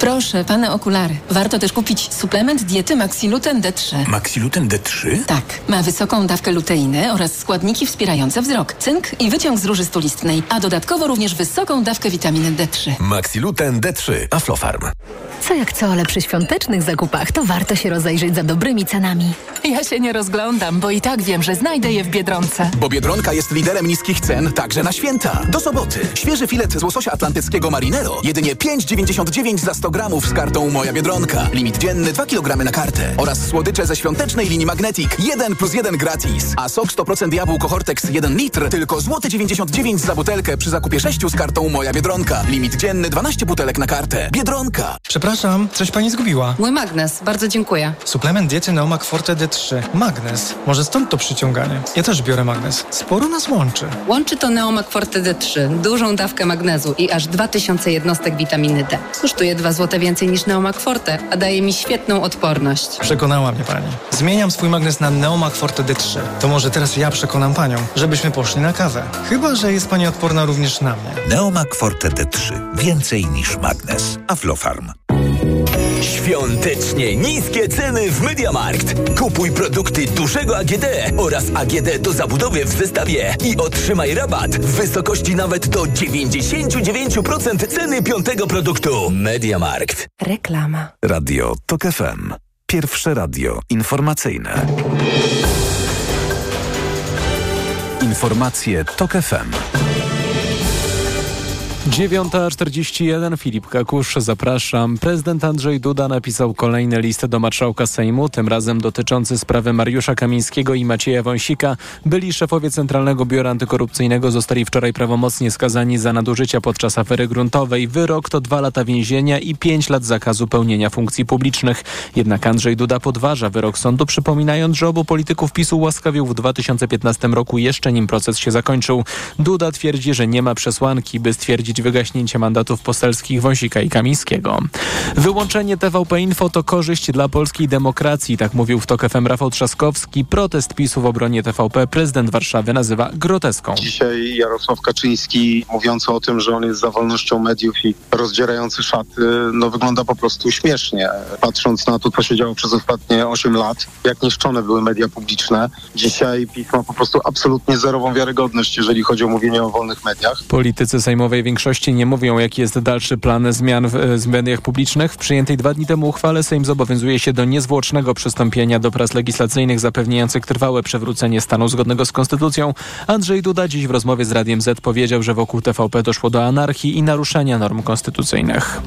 Proszę, pane okulary. Warto też kupić suplement diety Maxiluten D3. Maxiluten D3? Tak, ma wysoką dawkę luteiny oraz składniki wspierające wzrok, cynk i wyciąg z róży stulistnej, a dodatkowo również wysoką dawkę witaminy D3. Maxiluten D3. Aflofarm. Co jak co, ale przy świątecznych zakupach to warto się rozejrzeć za dobrymi cenami. Ja się nie rozglądam, bo i tak wiem, że znajdę je w Biedronce. Bo Biedronka jest liderem niskich cen także na święta. Do soboty. Świeży filet z łososia atlantyckiego Marinero. Jedynie 5,99 za 100 gramów z kartą Moja Biedronka. Limit dzienny 2 kg na kartę. Oraz słodycze ze świątecznej linii Magnetic. 1 plus 1 gratis. A sok 100% jabłko Hortex 1 litr tylko złoty 99 za butelkę przy zakupie 6 z kartą Moja Biedronka. Limit dzienny 12 butelek na kartę. Biedronka. Przepraszam, coś pani zgubiła. Mój magnes, bardzo dziękuję. Suplement diety Neomak Forte D3. Magnes. Może stąd to przyciąganie. Ja też biorę magnes. Sporo nas łączy. Łączy to Neomak Forte D3, dużą dawkę magnezu i aż 2000 jednostek witaminy D. Kosztuje 2 zł więcej niż Neomak Forte, a daje mi świetną odporność. Przekonała mnie pani. Zmieniam swój magnes na Neomak Forte D3. To może teraz ja przekonam panią, żebyśmy poszli na kawę. Chyba, że jest pani odporna również na mnie. Neomak Forte D3. Więcej niż magnes. Aflofarm. Świątecznie niskie ceny w Mediamarkt. Kupuj produkty dużego AGD oraz AGD do zabudowy w zestawie i otrzymaj rabat w wysokości nawet do 99% ceny piątego produktu. Mediamarkt. Reklama. Radio TOK FM. Pierwsze radio informacyjne. Informacje TOK FM. 9.41 Filip Kakusz, zapraszam. Prezydent Andrzej Duda napisał kolejny list do marszałka Sejmu, tym razem dotyczący sprawy Mariusza Kamińskiego i Macieja Wąsika. Byli szefowie Centralnego Biura Antykorupcyjnego zostali wczoraj prawomocnie skazani za nadużycia podczas afery gruntowej. Wyrok to dwa lata więzienia i pięć lat zakazu pełnienia funkcji publicznych. Jednak Andrzej Duda podważa wyrok sądu, przypominając, że obu polityków PiSu łaskawił w 2015 roku, jeszcze nim proces się zakończył. Duda twierdzi, że nie ma przesłanki, by stwierdzić wygaśnięcie mandatów poselskich Wąsika i Kamińskiego. Wyłączenie TVP Info to korzyść dla polskiej demokracji, tak mówił w TOK FM Rafał Trzaskowski. Protest PiSu w obronie TVP prezydent Warszawy nazywa groteską. Dzisiaj Jarosław Kaczyński mówiący o tym, że on jest za wolnością mediów i rozdzierający szaty, no wygląda po prostu śmiesznie. Patrząc na to, co się działo przez ostatnie 8 lat, jak niszczone były media publiczne, dzisiaj PiS ma po prostu absolutnie zerową wiarygodność, jeżeli chodzi o mówienie o wolnych mediach. Politycy sejmowej większości nie mówią, jaki jest dalszy plan zmian w, w mediach publicznych. W przyjętej dwa dni temu uchwale Sejm zobowiązuje się do niezwłocznego przystąpienia do prac legislacyjnych zapewniających trwałe przewrócenie stanu zgodnego z konstytucją. Andrzej Duda dziś w rozmowie z Radiem Z powiedział, że wokół TVP doszło do anarchii i naruszenia norm konstytucyjnych.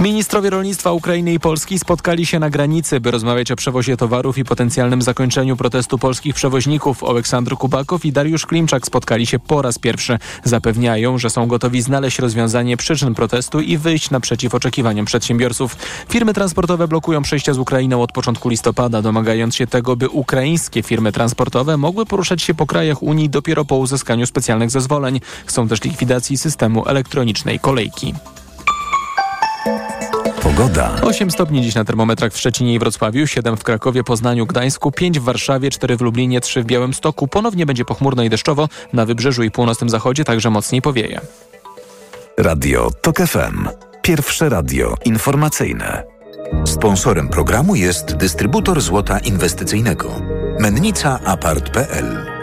Ministrowie rolnictwa Ukrainy i Polski spotkali się na granicy, by rozmawiać o przewozie towarów i potencjalnym zakończeniu protestu polskich przewoźników. Aleksandr Kubakow i Dariusz Klimczak spotkali się po raz pierwszy. Zapewniają, że są gotowi znaleźć rozwiązanie przyczyn protestu i wyjść naprzeciw oczekiwaniom przedsiębiorców. Firmy transportowe blokują przejścia z Ukrainą od początku listopada, domagając się tego, by ukraińskie firmy transportowe mogły poruszać się po krajach Unii dopiero po uzyskaniu specjalnych zezwoleń. Chcą też likwidacji systemu elektronicznej kolejki. Pogoda. 8 stopni dziś na termometrach w Szczecinie i Wrocławiu, 7 w Krakowie, Poznaniu, Gdańsku, 5 w Warszawie, 4 w Lublinie, 3 w Białymstoku. Ponownie będzie pochmurno i deszczowo. Na wybrzeżu i północnym zachodzie także mocniej powieje. Radio TOK FM. Pierwsze radio informacyjne. Sponsorem programu jest dystrybutor złota inwestycyjnego. Mennica Apart.pl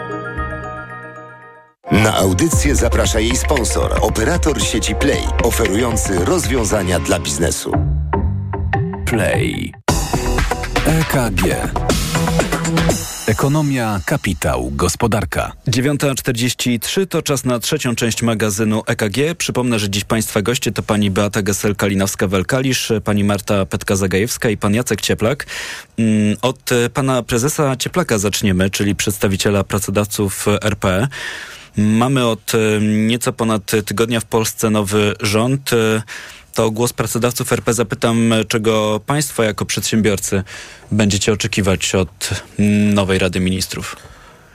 Na audycję zaprasza jej sponsor, operator sieci Play, oferujący rozwiązania dla biznesu. Play. EKG. Ekonomia, kapitał, gospodarka. 9.43 to czas na trzecią część magazynu EKG. Przypomnę, że dziś Państwa goście to pani Beata Gesel-Kalinowska-Welkalisz, pani Marta Petka-Zagajewska i pan Jacek Cieplak. Mm, Od pana prezesa Cieplaka zaczniemy, czyli przedstawiciela pracodawców RP. Mamy od e, nieco ponad tygodnia w Polsce nowy rząd. E, To głos pracodawców RP zapytam, czego Państwo jako przedsiębiorcy będziecie oczekiwać od nowej Rady Ministrów.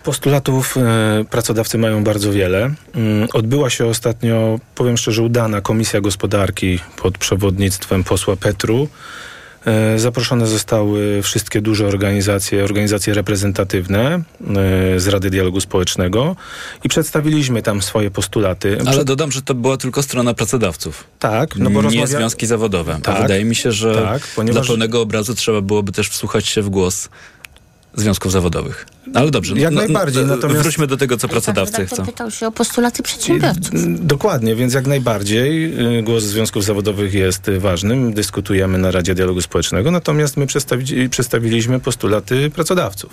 Postulatów e, pracodawcy mają bardzo wiele. Mm, Odbyła się ostatnio, powiem szczerze, udana Komisja Gospodarki pod przewodnictwem posła Petru. E, Zaproszone zostały wszystkie duże organizacje, organizacje reprezentatywne e, z Rady Dialogu Społecznego i przedstawiliśmy tam swoje postulaty. Ale dodam, że to była tylko strona pracodawców. Tak, no bo nie rozmawia- związki zawodowe. A Tak, wydaje mi się, że tak, ponieważ- dla pełnego obrazu trzeba byłoby też wsłuchać się w głos związków zawodowych. Ale dobrze. Jak no, najbardziej, no, natomiast- Wróćmy do tego, co Pan pracodawcy chcą. pytał się o postulaty przedsiębiorców. Dokładnie, więc jak najbardziej y, głos związków zawodowych jest y, ważnym. Dyskutujemy na Radzie Dialogu Społecznego, natomiast my przedstawi- przedstawiliśmy postulaty pracodawców,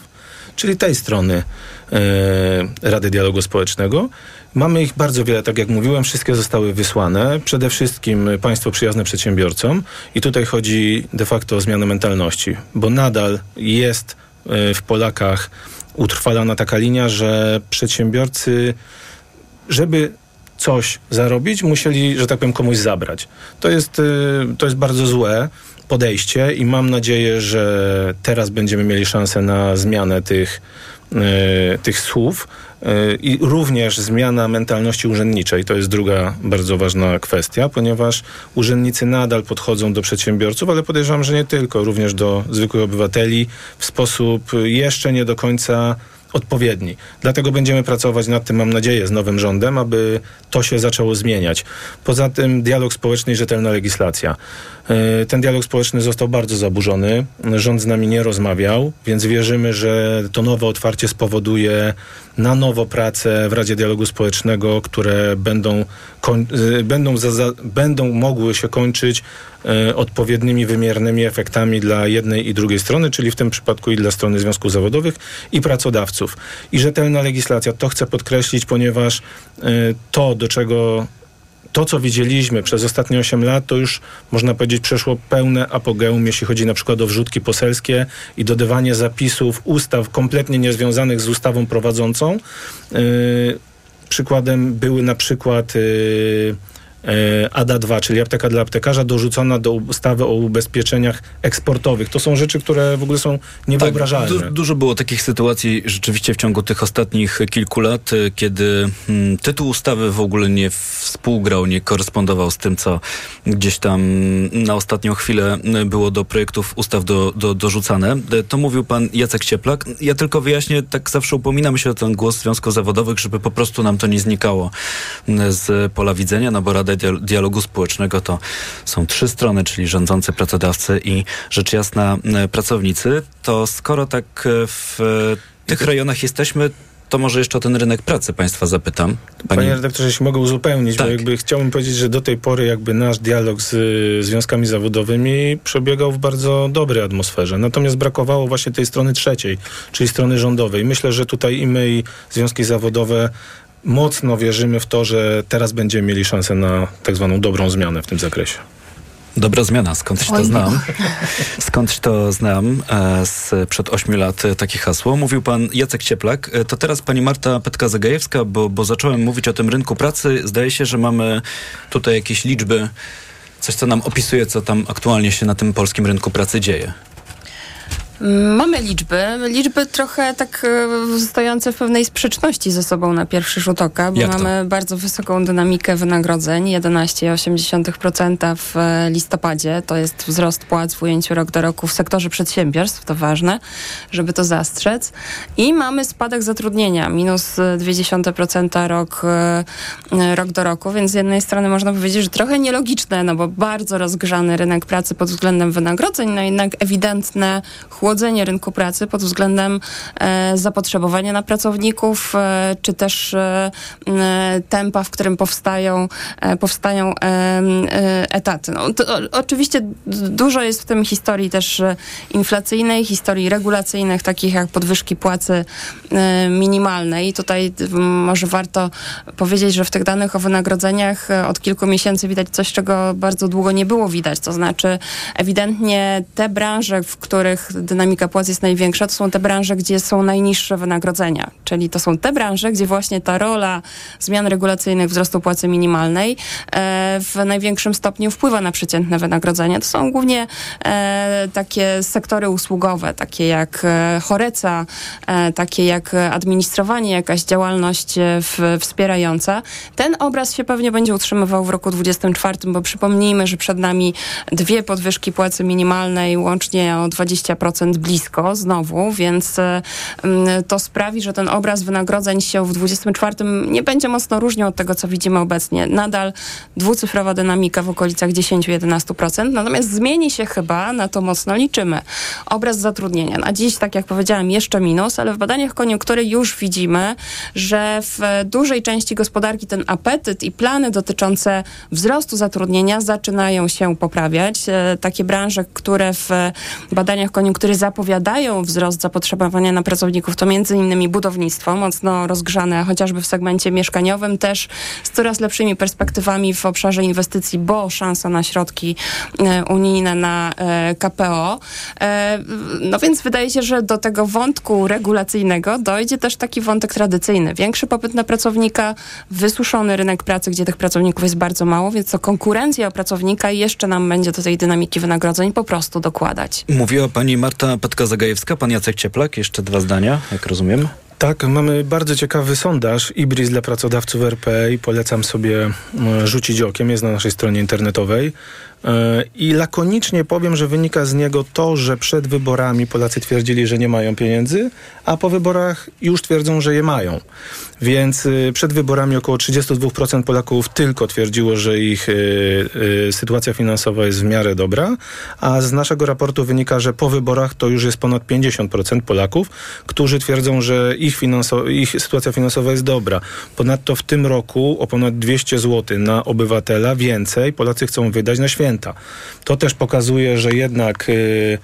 czyli tej strony y, Rady Dialogu Społecznego. Mamy ich bardzo wiele, tak jak mówiłem, wszystkie zostały wysłane. Przede wszystkim y, państwo przyjazne przedsiębiorcom i tutaj chodzi de facto o zmianę mentalności, bo nadal jest y, w Polakach utrwalana taka linia, że przedsiębiorcy żeby coś zarobić, musieli, że tak powiem, komuś zabrać. To jest, y, to jest bardzo złe podejście i mam nadzieję, że teraz będziemy mieli szansę na zmianę tych, y, tych słów y, i również zmiana mentalności urzędniczej. To jest druga bardzo ważna kwestia, ponieważ urzędnicy nadal podchodzą do przedsiębiorców, ale podejrzewam, że nie tylko, również do zwykłych obywateli w sposób jeszcze nie do końca odpowiedni. Dlatego będziemy pracować nad tym, mam nadzieję, z nowym rządem, aby to się zaczęło zmieniać. Poza tym dialog społeczny i rzetelna legislacja. Yy, Ten dialog społeczny został bardzo zaburzony. Rząd z nami nie rozmawiał, więc wierzymy, że to nowe otwarcie spowoduje na nowo prace w Radzie Dialogu Społecznego, które będą, yy, będą, za, za, będą mogły się kończyć yy, odpowiednimi, wymiernymi efektami dla jednej i drugiej strony, czyli w tym przypadku i dla strony związków zawodowych i pracodawców. I rzetelna legislacja, to chcę podkreślić, ponieważ yy, to, do czego to, co widzieliśmy przez ostatnie 8 lat, to już można powiedzieć przeszło pełne apogeum, jeśli chodzi na przykład o wrzutki poselskie i dodawanie zapisów ustaw kompletnie niezwiązanych z ustawą prowadzącą. Yy, przykładem były na przykład yy, yy, ADA 2, czyli apteka dla aptekarza, dorzucona do ustawy o ubezpieczeniach eksportowych. To są rzeczy, które w ogóle są niewyobrażalne. Du- dużo było takich sytuacji rzeczywiście w ciągu tych ostatnich kilku lat, y, kiedy mm, tytuł ustawy w ogóle nie współgrał, nie korespondował z tym, co gdzieś tam na ostatnią chwilę y, było do projektów ustaw do, do, dorzucane. To mówił pan Jacek Cieplak. Ja tylko wyjaśnię, tak zawsze upominam się o ten głos związków zawodowych, żeby po prostu nam to nie znikało y, z pola widzenia, no bo Rada Dialogu Społecznego to są trzy strony, czyli rządzący, pracodawcy i rzecz jasna y, pracownicy. To skoro tak y, w y, tych rejonach jesteśmy, to może jeszcze o ten rynek pracy państwa zapytam. Panie redaktorze, jeśli mogę uzupełnić, Tak. bo jakby chciałbym powiedzieć, że do tej pory jakby nasz dialog z y, związkami zawodowymi przebiegał w bardzo dobrej atmosferze. Natomiast brakowało właśnie tej strony trzeciej, czyli strony rządowej. Myślę, że tutaj i my, i związki zawodowe mocno wierzymy w to, że teraz będziemy mieli szansę na tak zwaną dobrą zmianę w tym zakresie. Dobra zmiana, skądś to znam. Skądś to znam z przed ośmiu lat e, takie hasło. Mówił pan Jacek Cieplak. E, To teraz pani Marta Petka-Zagajewska, bo, bo zacząłem mówić o tym rynku pracy. Zdaje się, że mamy tutaj jakieś liczby, coś co nam opisuje, co tam aktualnie się na tym polskim rynku pracy dzieje. Mamy liczby, liczby trochę tak e, stojące w pewnej sprzeczności ze sobą na pierwszy rzut oka, bo mamy bardzo wysoką dynamikę wynagrodzeń, 11,8% w e, listopadzie, to jest wzrost płac w ujęciu rok do roku w sektorze przedsiębiorstw, to ważne, żeby to zastrzec. I mamy spadek zatrudnienia, minus e, 0,2% rok, e, rok do roku, więc z jednej strony można powiedzieć, że trochę nielogiczne, no bo bardzo rozgrzany rynek pracy pod względem wynagrodzeń, no jednak ewidentne chłodzenie rynku pracy pod względem e, zapotrzebowania na pracowników, e, czy też e, tempa, w którym powstają, powstają etaty. No, to, oczywiście dużo jest w tym historii też inflacyjnej, historii regulacyjnych, takich jak podwyżki płacy minimalnej. Tutaj może warto powiedzieć, że w tych danych o wynagrodzeniach od kilku miesięcy widać coś, czego bardzo długo nie było widać. To znaczy ewidentnie te branże, w których dynamika płac jest największa, to są te branże, gdzie są najniższe wynagrodzenia. Czyli to są te branże, gdzie właśnie ta rola zmian regulacyjnych wzrostu płacy minimalnej e, w największym stopniu wpływa na przeciętne wynagrodzenia. To są głównie e, takie sektory usługowe, takie jak e, choreca, takie jak administrowanie, jakaś działalność w, wspierająca. Ten obraz się pewnie będzie utrzymywał w roku 2024, bo przypomnijmy, że przed nami dwie podwyżki płacy minimalnej, łącznie o 20% blisko znowu, więc e, to sprawi, że ten obraz wynagrodzeń się w 2024 nie będzie mocno różnił od tego, co widzimy obecnie. Nadal dwucyfrowa dynamika w okolicach 10-11%, natomiast zmieni się chyba, na to mocno liczymy, obraz zatrudnienia. Na dziś, tak jak powiedziałam, jeszcze minus, ale w badaniach koniunktury już widzimy, że w dużej części gospodarki ten apetyt i plany dotyczące wzrostu zatrudnienia zaczynają się poprawiać. E, Takie branże, które w badaniach koniunktury zapowiadają wzrost zapotrzebowania na pracowników, to między innymi budownictwo, mocno rozgrzane, chociażby w segmencie mieszkaniowym, też z coraz lepszymi perspektywami w obszarze inwestycji, bo szansa na środki e, unijne na e, KPO. E, No więc wydaje się, że do tego wątku regulacyjnego dojdzie też taki wątek tradycyjny. Większy popyt na pracownika, wysuszony rynek pracy, gdzie tych pracowników jest bardzo mało, więc to konkurencja o pracownika jeszcze nam będzie do tej dynamiki wynagrodzeń po prostu dokładać. Mówiła pani Marta Petka-Zagajewska, pan Jacek Cieplak. Jeszcze dwa zdania, jak rozumiem. Tak, mamy bardzo ciekawy sondaż Ibris dla pracodawców RP i polecam sobie e, rzucić okiem, jest na naszej stronie internetowej. E, I lakonicznie powiem, że wynika z niego to, że przed wyborami Polacy twierdzili, że nie mają pieniędzy, a po wyborach już twierdzą, że je mają. Więc y, przed wyborami około 32% Polaków tylko twierdziło, że ich y, y, sytuacja finansowa jest w miarę dobra, a z naszego raportu wynika, że po wyborach to już jest ponad 50% Polaków, którzy twierdzą, że ich, finanso- ich sytuacja finansowa jest dobra. Ponadto w tym roku o ponad 200 zł na obywatela więcej Polacy chcą wydać na święta. To też pokazuje, że jednak y,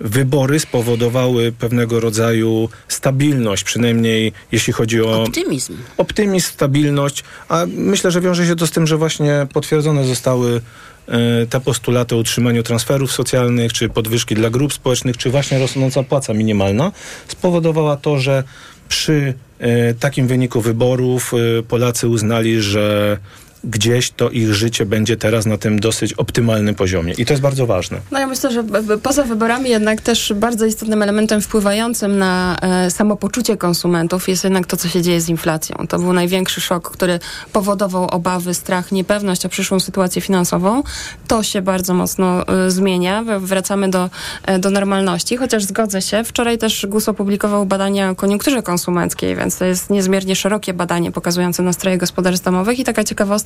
wybory spowodowały pewnego rodzaju stabilność, przynajmniej jeśli chodzi o Optymizm. optymizm, stabilność, a myślę, że wiąże się to z tym, że właśnie potwierdzone zostały e, te postulaty o utrzymaniu transferów socjalnych, czy podwyżki dla grup społecznych, czy właśnie rosnąca płaca minimalna, spowodowała to, że przy e, takim wyniku wyborów e, Polacy uznali, że gdzieś to ich życie będzie teraz na tym dosyć optymalnym poziomie. I to jest bardzo ważne. No ja myślę, że poza wyborami jednak też bardzo istotnym elementem wpływającym na e, samopoczucie konsumentów jest jednak to, co się dzieje z inflacją. To był największy szok, który powodował obawy, strach, niepewność o przyszłą sytuację finansową. To się bardzo mocno e, zmienia. Wracamy do, e, do normalności, chociaż zgodzę się. Wczoraj też GUS opublikował badania o koniunkturze konsumenckiej, więc to jest niezmiernie szerokie badanie pokazujące nastroje gospodarstw domowych i taka ciekawostka,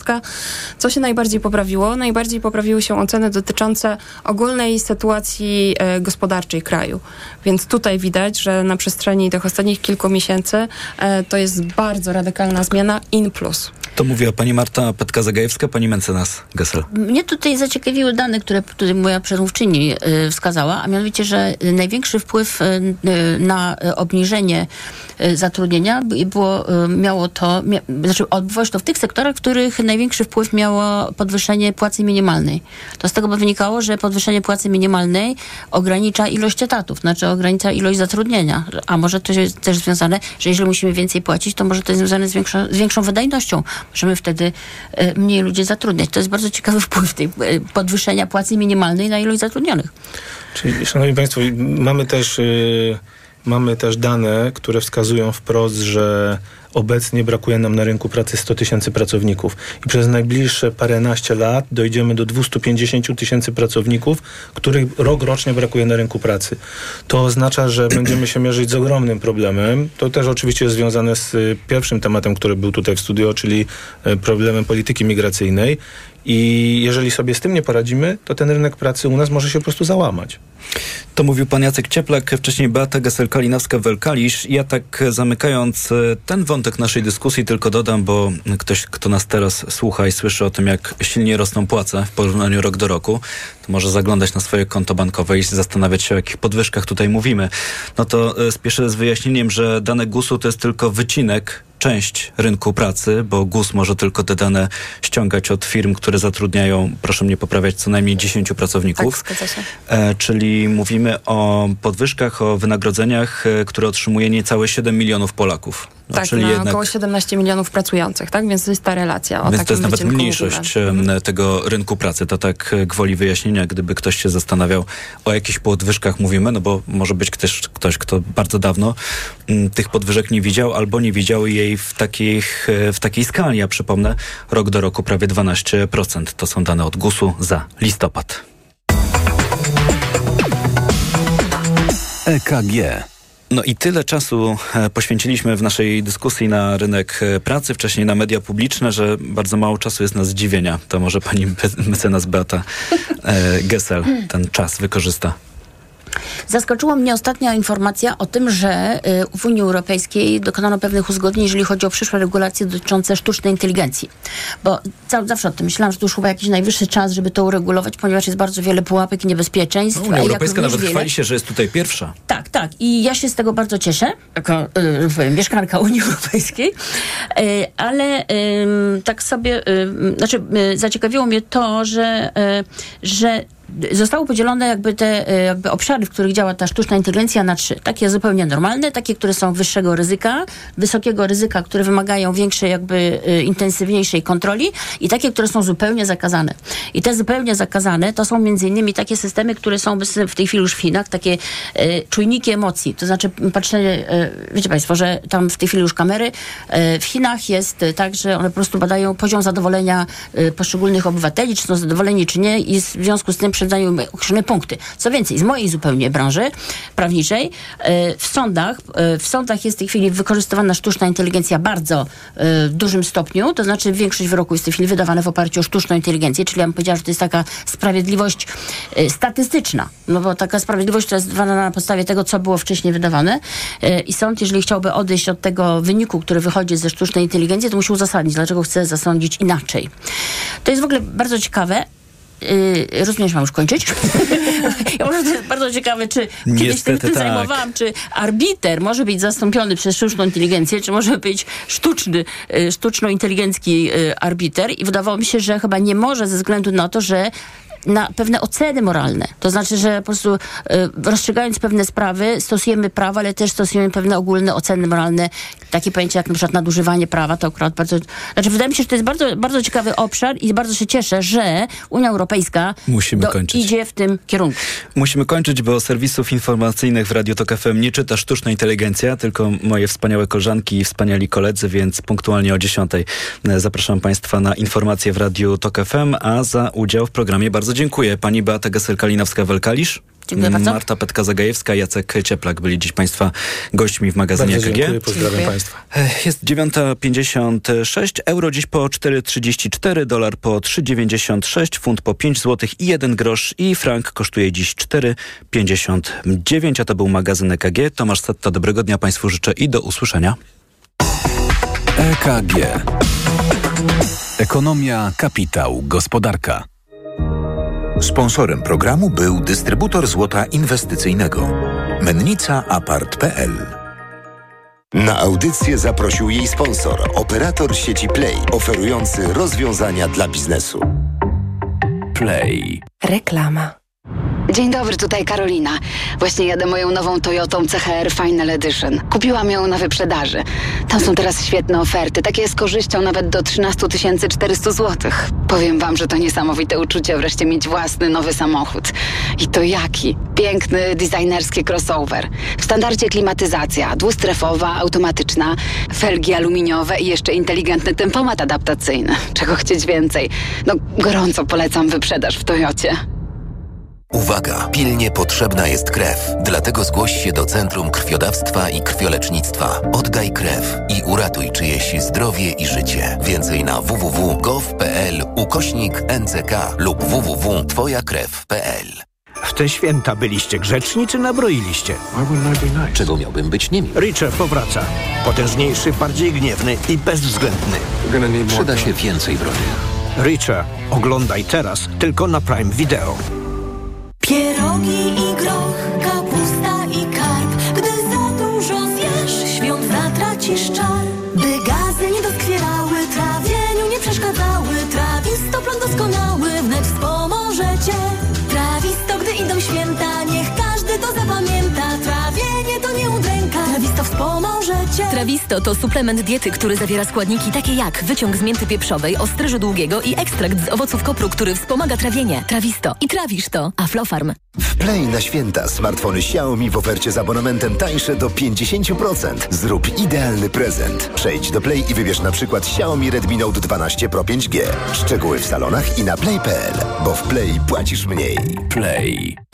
co się najbardziej poprawiło? Najbardziej poprawiły się oceny dotyczące ogólnej sytuacji e, gospodarczej kraju. Więc tutaj widać, że na przestrzeni tych ostatnich kilku miesięcy e, to jest bardzo radykalna zmiana in plus. To mówiła pani Marta Petka-Zagajewska, pani mecenas Gessel. Mnie tutaj zaciekawiły dane, które tutaj moja przedmówczyni y, wskazała, a mianowicie, że największy wpływ na obniżenie zatrudnienia było, miało to, znaczy odbywało się to w tych sektorach, w których największy wpływ miało podwyższenie płacy minimalnej. To z tego by wynikało, że podwyższenie płacy minimalnej ogranicza ilość etatów, znaczy ogranicza ilość zatrudnienia. A może to jest też związane, że jeżeli musimy więcej płacić, to może to jest związane z większą, z większą wydajnością. Możemy wtedy e, mniej ludzi zatrudniać. To jest bardzo ciekawy (laughs) wpływ tej e, podwyższenia płacy minimalnej na ilość zatrudnionych. Czyli, szanowni państwo, mamy też, yy, mamy też dane, które wskazują wprost, że obecnie brakuje nam na rynku pracy 100 tysięcy pracowników i przez najbliższe paręnaście lat dojdziemy do 250 tysięcy pracowników, których rok rocznie brakuje na rynku pracy. To oznacza, że (clears throat) będziemy się mierzyć z ogromnym problemem. To też oczywiście jest związane z y, pierwszym tematem, który był tutaj w studio, czyli y, problemem polityki migracyjnej. I jeżeli sobie z tym nie poradzimy, to ten rynek pracy u nas może się po prostu załamać. To mówił pan Jacek Cieplak, wcześniej Beata Gesel-Kalinowska-Welkalisz. Ja tak zamykając e, ten wątek naszej dyskusji tylko dodam, bo ktoś, kto nas teraz słucha i słyszy o tym, jak silnie rosną płace w porównaniu rok do roku, to może zaglądać na swoje konto bankowe i zastanawiać się, o jakich podwyżkach tutaj mówimy. No to e, spieszę z wyjaśnieniem, że dane GUS-u to jest tylko wycinek część rynku pracy, bo GUS może tylko te dane ściągać od firm, które zatrudniają, proszę mnie poprawiać, co najmniej 10 pracowników. Tak, zgadza się. E, czyli mówimy o podwyżkach, o wynagrodzeniach, e, które otrzymuje niecałe 7 milionów Polaków. Tak, czyli na jednak, około 17 milionów pracujących, tak? Więc to jest ta relacja. O więc to jest nawet mniejszość mówimy. em, tego rynku pracy. To tak e, gwoli wyjaśnienia, gdyby ktoś się zastanawiał, o jakichś podwyżkach mówimy, no bo może być ktoś, ktoś kto bardzo dawno m, tych podwyżek nie widział, albo nie widział jej w, takich, e, w takiej skali. Ja przypomnę, rok do roku prawie 12%. To są dane od GUS-u za listopad. EKG. No i tyle czasu e, poświęciliśmy w naszej dyskusji na rynek e, pracy, wcześniej na media publiczne, że bardzo mało czasu jest na zdziwienia. To może pani mecenas Beata e, Gessel ten czas wykorzysta. Zaskoczyła mnie ostatnia informacja o tym, że y, w Unii Europejskiej dokonano pewnych uzgodnień, jeżeli chodzi o przyszłe regulacje dotyczące sztucznej inteligencji. Bo ca- zawsze o tym myślałam, że to już chyba jakiś najwyższy czas, żeby to uregulować, ponieważ jest bardzo wiele pułapek i niebezpieczeństw. No, Unia Europejska nawet wiele- chwali się, że jest tutaj pierwsza. tak, tak. I ja się z tego bardzo cieszę, jako y, powiem, mieszkanka Unii Europejskiej. Y, ale tak sobie, znaczy zaciekawiło mnie to, że, że zostały podzielone jakby te y, jakby obszary, w których działa ta sztuczna inteligencja na trzy. Takie zupełnie normalne, takie, które są wyższego ryzyka, wysokiego ryzyka, które wymagają większej jakby y, intensywniejszej kontroli i takie, które są zupełnie zakazane. I te zupełnie zakazane to są między innymi takie systemy, które są w tej chwili już w Chinach, takie y, czujniki emocji, to znaczy patrzenie, wiecie Państwo, że tam w tej chwili już kamery, w Chinach jest tak, że one po prostu badają poziom zadowolenia poszczególnych obywateli, czy są zadowoleni, czy nie i w związku z tym przedstawiają określone punkty. Co więcej, z mojej zupełnie branży prawniczej, y, w sądach, y, w sądach jest w tej chwili wykorzystywana sztuczna inteligencja bardzo y, w dużym stopniu, to znaczy większość wyroków jest w tej chwili wydawane w oparciu o sztuczną inteligencję, czyli ja bym powiedziała, że to jest taka sprawiedliwość statystyczna, no bo taka sprawiedliwość, która jest wydawana na podstawie tego, co było wcześniej wydawane i sąd, jeżeli chciałby odejść od tego wyniku, który wychodzi ze sztucznej inteligencji, to musi uzasadnić, dlaczego chce zasądzić inaczej. To jest w ogóle bardzo ciekawe, Yy, rozumiem, że mam już kończyć. (laughs) ja może to jest bardzo ciekawe, czy kiedyś Niestety tym, tym tak. zajmowałam, czy arbiter może być zastąpiony przez sztuczną inteligencję, czy może być sztuczny, y, sztuczno-inteligencki y, arbiter i wydawało mi się, że chyba nie może ze względu na to, że na pewne oceny moralne. To znaczy, że po prostu y, rozstrzygając pewne sprawy, stosujemy prawo, ale też stosujemy pewne ogólne oceny moralne, takie pojęcia jak na przykład nadużywanie prawa, to akurat bardzo... Znaczy, wydaje mi się, że to jest bardzo, bardzo ciekawy obszar i bardzo się cieszę, że Unia Europejska Musimy kończyć. idzie w tym kierunku. Musimy kończyć, bo serwisów informacyjnych w Radio Tok FM nie czyta sztuczna inteligencja, tylko moje wspaniałe koleżanki i wspaniali koledzy, więc punktualnie o 10 zapraszam Państwa na informacje w Radiu Tok FM, a za udział w programie bardzo dziękuję. Pani Beata Geser-Kalinowska-Welkalisz. Dziękuję bardzo. Marta Petka-Zagajewska, Jacek Cieplak byli dziś Państwa gośćmi w magazynie Bardzo EKG. dziękuję, pozdrawiam Dziękuję. Państwa. Jest 9,56, euro dziś po 4,34, dolar po 3,96, funt po 5 zł i 1 grosz i frank kosztuje dziś 4,59, a to był magazyn EKG. Tomasz Setta, dobrego dnia Państwu życzę i do usłyszenia. EKG. Ekonomia, kapitał, gospodarka. Sponsorem programu był dystrybutor złota inwestycyjnego. Mennica Apart.pl Na audycję zaprosił jej sponsor, operator sieci Play, oferujący rozwiązania dla biznesu. Play. Reklama. Dzień dobry, tutaj Karolina. Właśnie jadę moją nową Toyotą CHR Final Edition. Kupiłam ją na wyprzedaży. Tam są teraz świetne oferty, takie z korzyścią nawet do 13 400 zł. Powiem wam, że to niesamowite uczucie wreszcie mieć własny nowy samochód. I to jaki? Piękny, designerski crossover. W standardzie klimatyzacja, dwustrefowa, automatyczna, felgi aluminiowe i jeszcze inteligentny tempomat adaptacyjny. Czego chcieć więcej? No, gorąco polecam wyprzedaż w Toyocie. Uwaga! Pilnie potrzebna jest krew. Dlatego zgłoś się do Centrum Krwiodawstwa i Krwiolecznictwa. Oddaj krew i uratuj czyjeś zdrowie i życie. Więcej na www.gov.pl ukośnik NCK lub www.twojakrew.pl W te święta byliście grzeczni czy nabroiliście? Czego miałbym być nimi? Richard powraca. Potężniejszy, bardziej gniewny i bezwzględny. Przyda się więcej broni. Richard, oglądaj teraz tylko na Prime Video. Pierogi i groch, kapusta i karp Trawisto to suplement diety, który zawiera składniki takie jak wyciąg z mięty pieprzowej, ostryżu długiego i ekstrakt z owoców kopru, który wspomaga trawienie. Trawisto. I trawisz to. Aflofarm. W Play na święta smartfony Xiaomi w ofercie z abonamentem tańsze do 50%. Zrób idealny prezent. Przejdź do Play i wybierz na przykład Xiaomi Redmi Note 12 Pro 5G. Szczegóły w salonach i na play.pl, bo w Play płacisz mniej. Play.